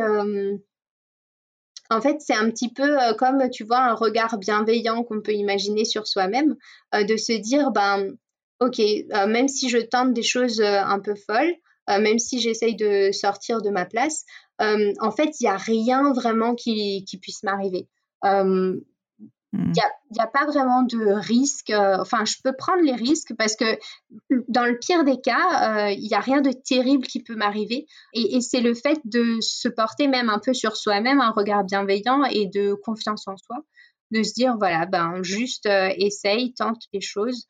En fait, c'est un petit peu comme, tu vois, un regard bienveillant qu'on peut imaginer sur soi-même, de se dire, ben, ok, même si je tente des choses un peu folles, même si j'essaye de sortir de ma place, en fait, il n'y a rien vraiment qui, qui puisse m'arriver. Il n'y mmh. a, pas vraiment de risque. Euh, enfin, je peux prendre les risques parce que dans le pire des cas, euh, il n'y a rien de terrible qui peut m'arriver. Et, c'est le fait de se porter même un peu sur soi-même, un regard bienveillant et de confiance en soi, de se dire, voilà, ben, juste euh, essaye, tente les choses.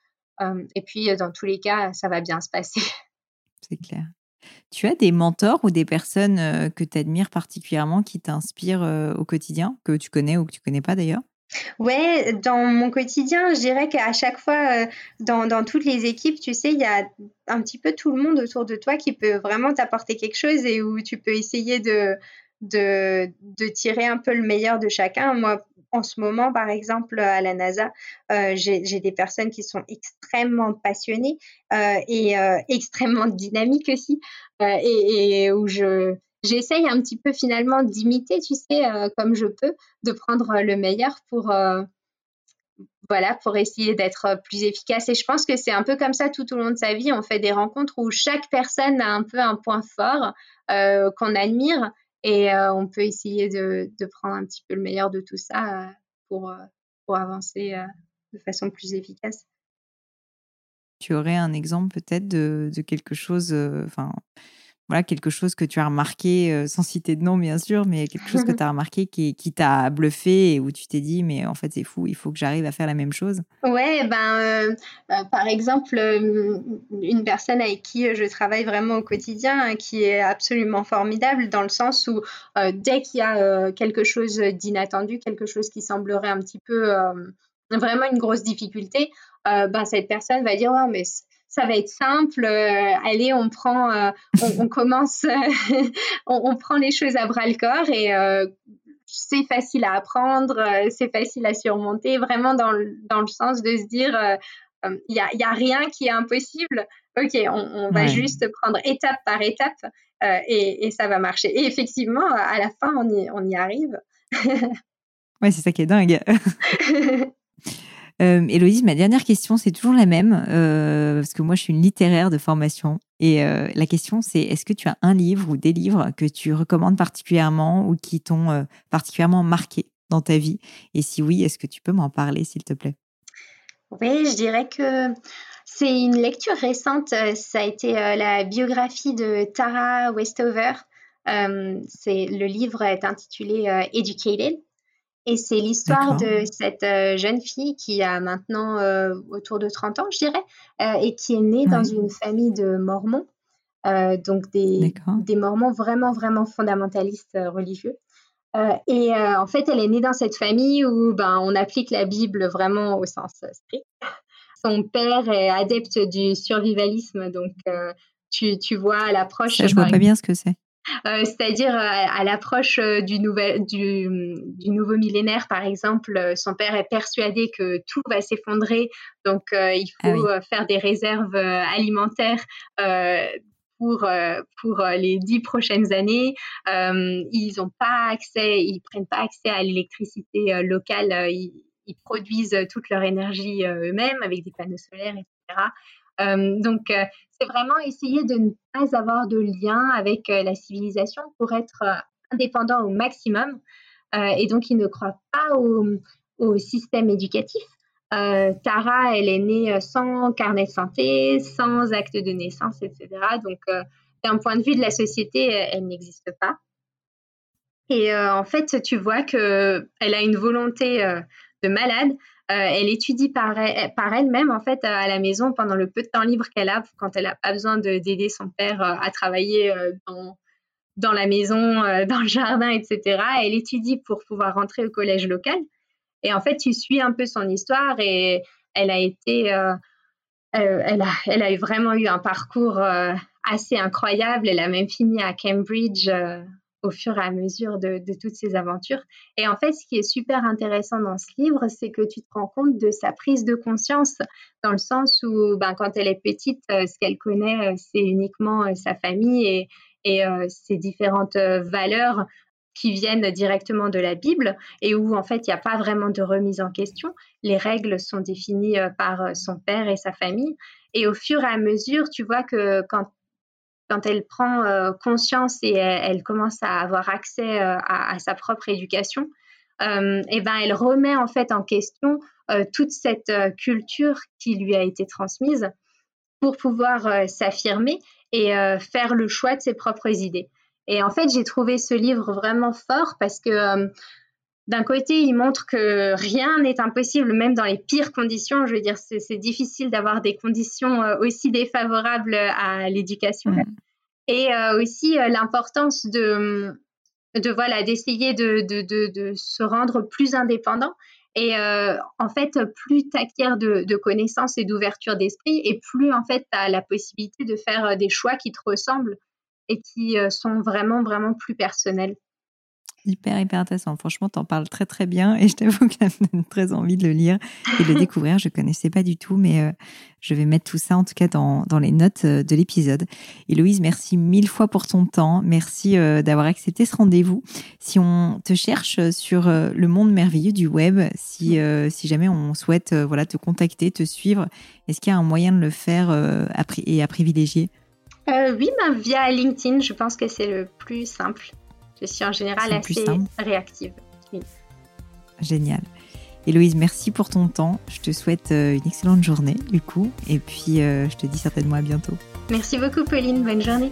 et puis, dans tous les cas, ça va bien se passer. [LAUGHS] C'est clair. Tu as des mentors ou des personnes que tu admires particulièrement qui t'inspirent au quotidien, que tu connais ou que tu connais pas d'ailleurs? Ouais, dans mon quotidien, je dirais qu'à chaque fois, euh, dans, dans, toutes les équipes, tu sais, il y a un petit peu tout le monde autour de toi qui peut vraiment t'apporter quelque chose et où tu peux essayer de, de, de, tirer un peu le meilleur de chacun. Moi, en ce moment, par exemple, à la NASA, euh, j'ai des personnes qui sont extrêmement passionnées euh, et extrêmement dynamiques aussi, et, et, où je, j'essaye un petit peu finalement d'imiter, tu sais, euh, comme je peux, de prendre euh, le meilleur pour, euh, voilà, pour essayer d'être plus efficace. Et je pense que c'est un peu comme ça tout au long de sa vie. On fait des rencontres où chaque personne a un peu un point fort qu'on admire et on peut essayer de, prendre un petit peu le meilleur de tout ça pour, pour avancer de façon plus efficace. Tu aurais un exemple peut-être de, de, quelque chose, enfin, voilà, quelque chose que tu as remarqué, euh, sans citer de nom bien sûr, mais quelque chose que [LAUGHS] tu as remarqué qui, qui t'a bluffé et où tu t'es dit, mais en fait c'est fou, il faut que j'arrive à faire la même chose? Ouais, ben, euh, euh, par exemple, une personne avec qui je travaille vraiment au quotidien, hein, qui est absolument formidable dans le sens où dès qu'il y a quelque chose d'inattendu, quelque chose qui semblerait un petit peu vraiment une grosse difficulté, ben, cette personne va dire, oh, mais ça va être simple. Euh, allez, on prend, euh, on, commence, [LAUGHS] on, prend les choses à bras le corps et euh, c'est facile à apprendre, c'est facile à surmonter, vraiment dans le, dans le sens de se dire, il n'y a, rien qui est impossible. Ok, on, va juste prendre étape par étape et, et, ça va marcher. Et effectivement, à la fin, on y, on y arrive. [LAUGHS] ouais, c'est ça qui est dingue. [LAUGHS] Euh, Héloïse, ma dernière question, c'est toujours la même, euh, parce que moi, je suis une littéraire de formation. Et euh, la question, c'est est-ce que tu as un livre ou des livres que tu recommandes particulièrement ou qui t'ont euh, particulièrement marqué dans ta vie? Et si oui, est-ce que tu peux m'en parler, s'il te plaît? Oui, je dirais que c'est une lecture récente. Ça a été la biographie de Tara Westover. c'est le livre est intitulé Educated et c'est l'histoire de cette euh, jeune fille qui a maintenant euh, autour de 30 ans, je dirais, euh, et qui est née dans une famille de mormons, donc des, des, mormons vraiment, vraiment fondamentalistes religieux. et en fait, elle est née dans cette famille où ben, on applique la Bible vraiment au sens strict. Son père est adepte du survivalisme, donc tu, tu vois l'approche. Je vois pas bien ce que c'est. Euh, c'est-à-dire euh, à, l'approche euh, du, du, nouveau millénaire, par exemple, son père est persuadé que tout va s'effondrer, donc il ah faut faire des réserves alimentaires pour, pour les dix prochaines années. ils n'ont pas accès, ils prennent pas accès à l'électricité locale. Ils, ils, produisent toute leur énergie eux-mêmes avec des panneaux solaires, etc. Donc, c'est vraiment essayer de ne pas avoir de lien avec euh, la civilisation pour être indépendant au maximum. et donc, il ne croit pas au, système éducatif. Tara, elle est née sans carnet de santé, sans acte de naissance, etc. Donc, d'un point de vue de la société, elle n'existe pas. Et en fait, tu vois qu'elle a une volonté de malade euh, elle étudie par, par elle-même, en fait, à la maison pendant le peu de temps libre qu'elle a, quand elle n'a pas besoin d'aider son père euh, à travailler euh, dans, la maison, [LAUGHS] dans le jardin, etc. Elle étudie pour pouvoir rentrer au collège local. Et en fait, tu suis un peu son histoire et elle a été, elle a vraiment eu un parcours assez incroyable. Elle a même fini à Cambridge au fur et à mesure de, toutes ces aventures. Et en fait, ce qui est super intéressant dans ce livre, c'est que tu te rends compte de sa prise de conscience, dans le sens où ben, quand elle est petite, euh, ce qu'elle connaît, euh, c'est uniquement euh, sa famille et, et ses différentes valeurs qui viennent directement de la Bible et où en fait il n'y a pas vraiment de remise en question. Les règles sont définies par son père et sa famille. Et au fur et à mesure, tu vois que quand quand elle prend euh, conscience et elle, commence à avoir accès euh, à, sa propre éducation, euh, et ben elle remet en fait en question toute cette culture qui lui a été transmise pour pouvoir s'affirmer et faire le choix de ses propres idées. Et en fait, j'ai trouvé ce livre vraiment fort parce que d'un côté, il montre que rien n'est impossible, même dans les pires conditions. Je veux dire, c'est difficile d'avoir des conditions aussi défavorables à l'éducation. Mmh et euh, aussi euh, l'importance de, de voilà d'essayer de, de, de, se rendre plus indépendant et euh, en fait plus tu acquiers de, connaissances et d'ouverture d'esprit et plus en fait tu as la possibilité de faire des choix qui te ressemblent et qui sont vraiment vraiment plus personnels hyper, hyper intéressant. Franchement, tu en parles très, très bien et je t'avoue que ça me donne très envie de le lire et de le découvrir. Je connaissais pas du tout, mais euh, je vais mettre tout ça en tout cas dans, dans les notes euh, de l'épisode. Héloïse, merci mille fois pour ton temps. Merci euh, d'avoir accepté ce rendez-vous. Si on te cherche sur le monde merveilleux du web, si, si jamais on souhaite voilà, te contacter, te suivre, est-ce qu'il y a un moyen de le faire et à privilégier? Oui, ben, via LinkedIn, je pense que c'est le plus simple. Je suis en général assez réactive. Génial. Héloïse, merci pour ton temps. Je te souhaite euh, une excellente journée, du coup. Et puis, euh, je te dis certainement à bientôt. Merci beaucoup, Pauline. Bonne journée.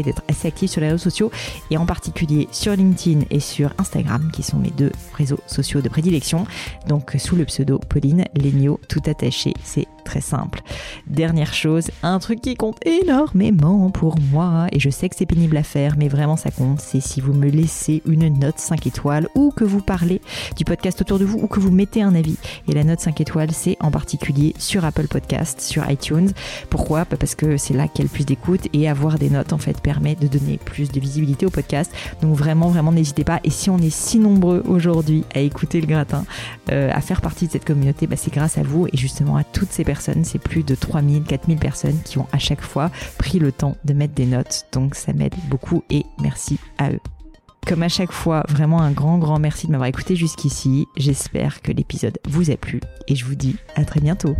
d'être assez actif sur les réseaux sociaux et en particulier sur LinkedIn et sur Instagram qui sont mes deux réseaux sociaux de prédilection. Donc sous le pseudo Pauline Legno tout attaché, c'est très simple. Dernière chose, un truc qui compte énormément pour moi, et je sais que c'est pénible à faire, mais vraiment ça compte, c'est si vous me laissez une note 5 étoiles, ou que vous parlez du podcast autour de vous, ou que vous mettez un avis. Et la note 5 étoiles, c'est en particulier sur Apple Podcast, sur iTunes. Pourquoi? Bah, Parce que c'est là qu'il y a plus d'écoute, et avoir des notes, en fait, permet de donner plus de visibilité au podcast. Donc vraiment, vraiment, n'hésitez pas. Et si on est si nombreux aujourd'hui à écouter le gratin, euh, à faire partie de cette communauté, bah, c'est grâce à vous, et justement à toutes ces c'est plus de 3000, 4000 personnes qui ont à chaque fois pris le temps de mettre des notes. Donc ça m'aide beaucoup et merci à eux. Comme à chaque fois, vraiment un grand, grand merci de m'avoir écouté jusqu'ici. J'espère que l'épisode vous a plu et je vous dis à très bientôt.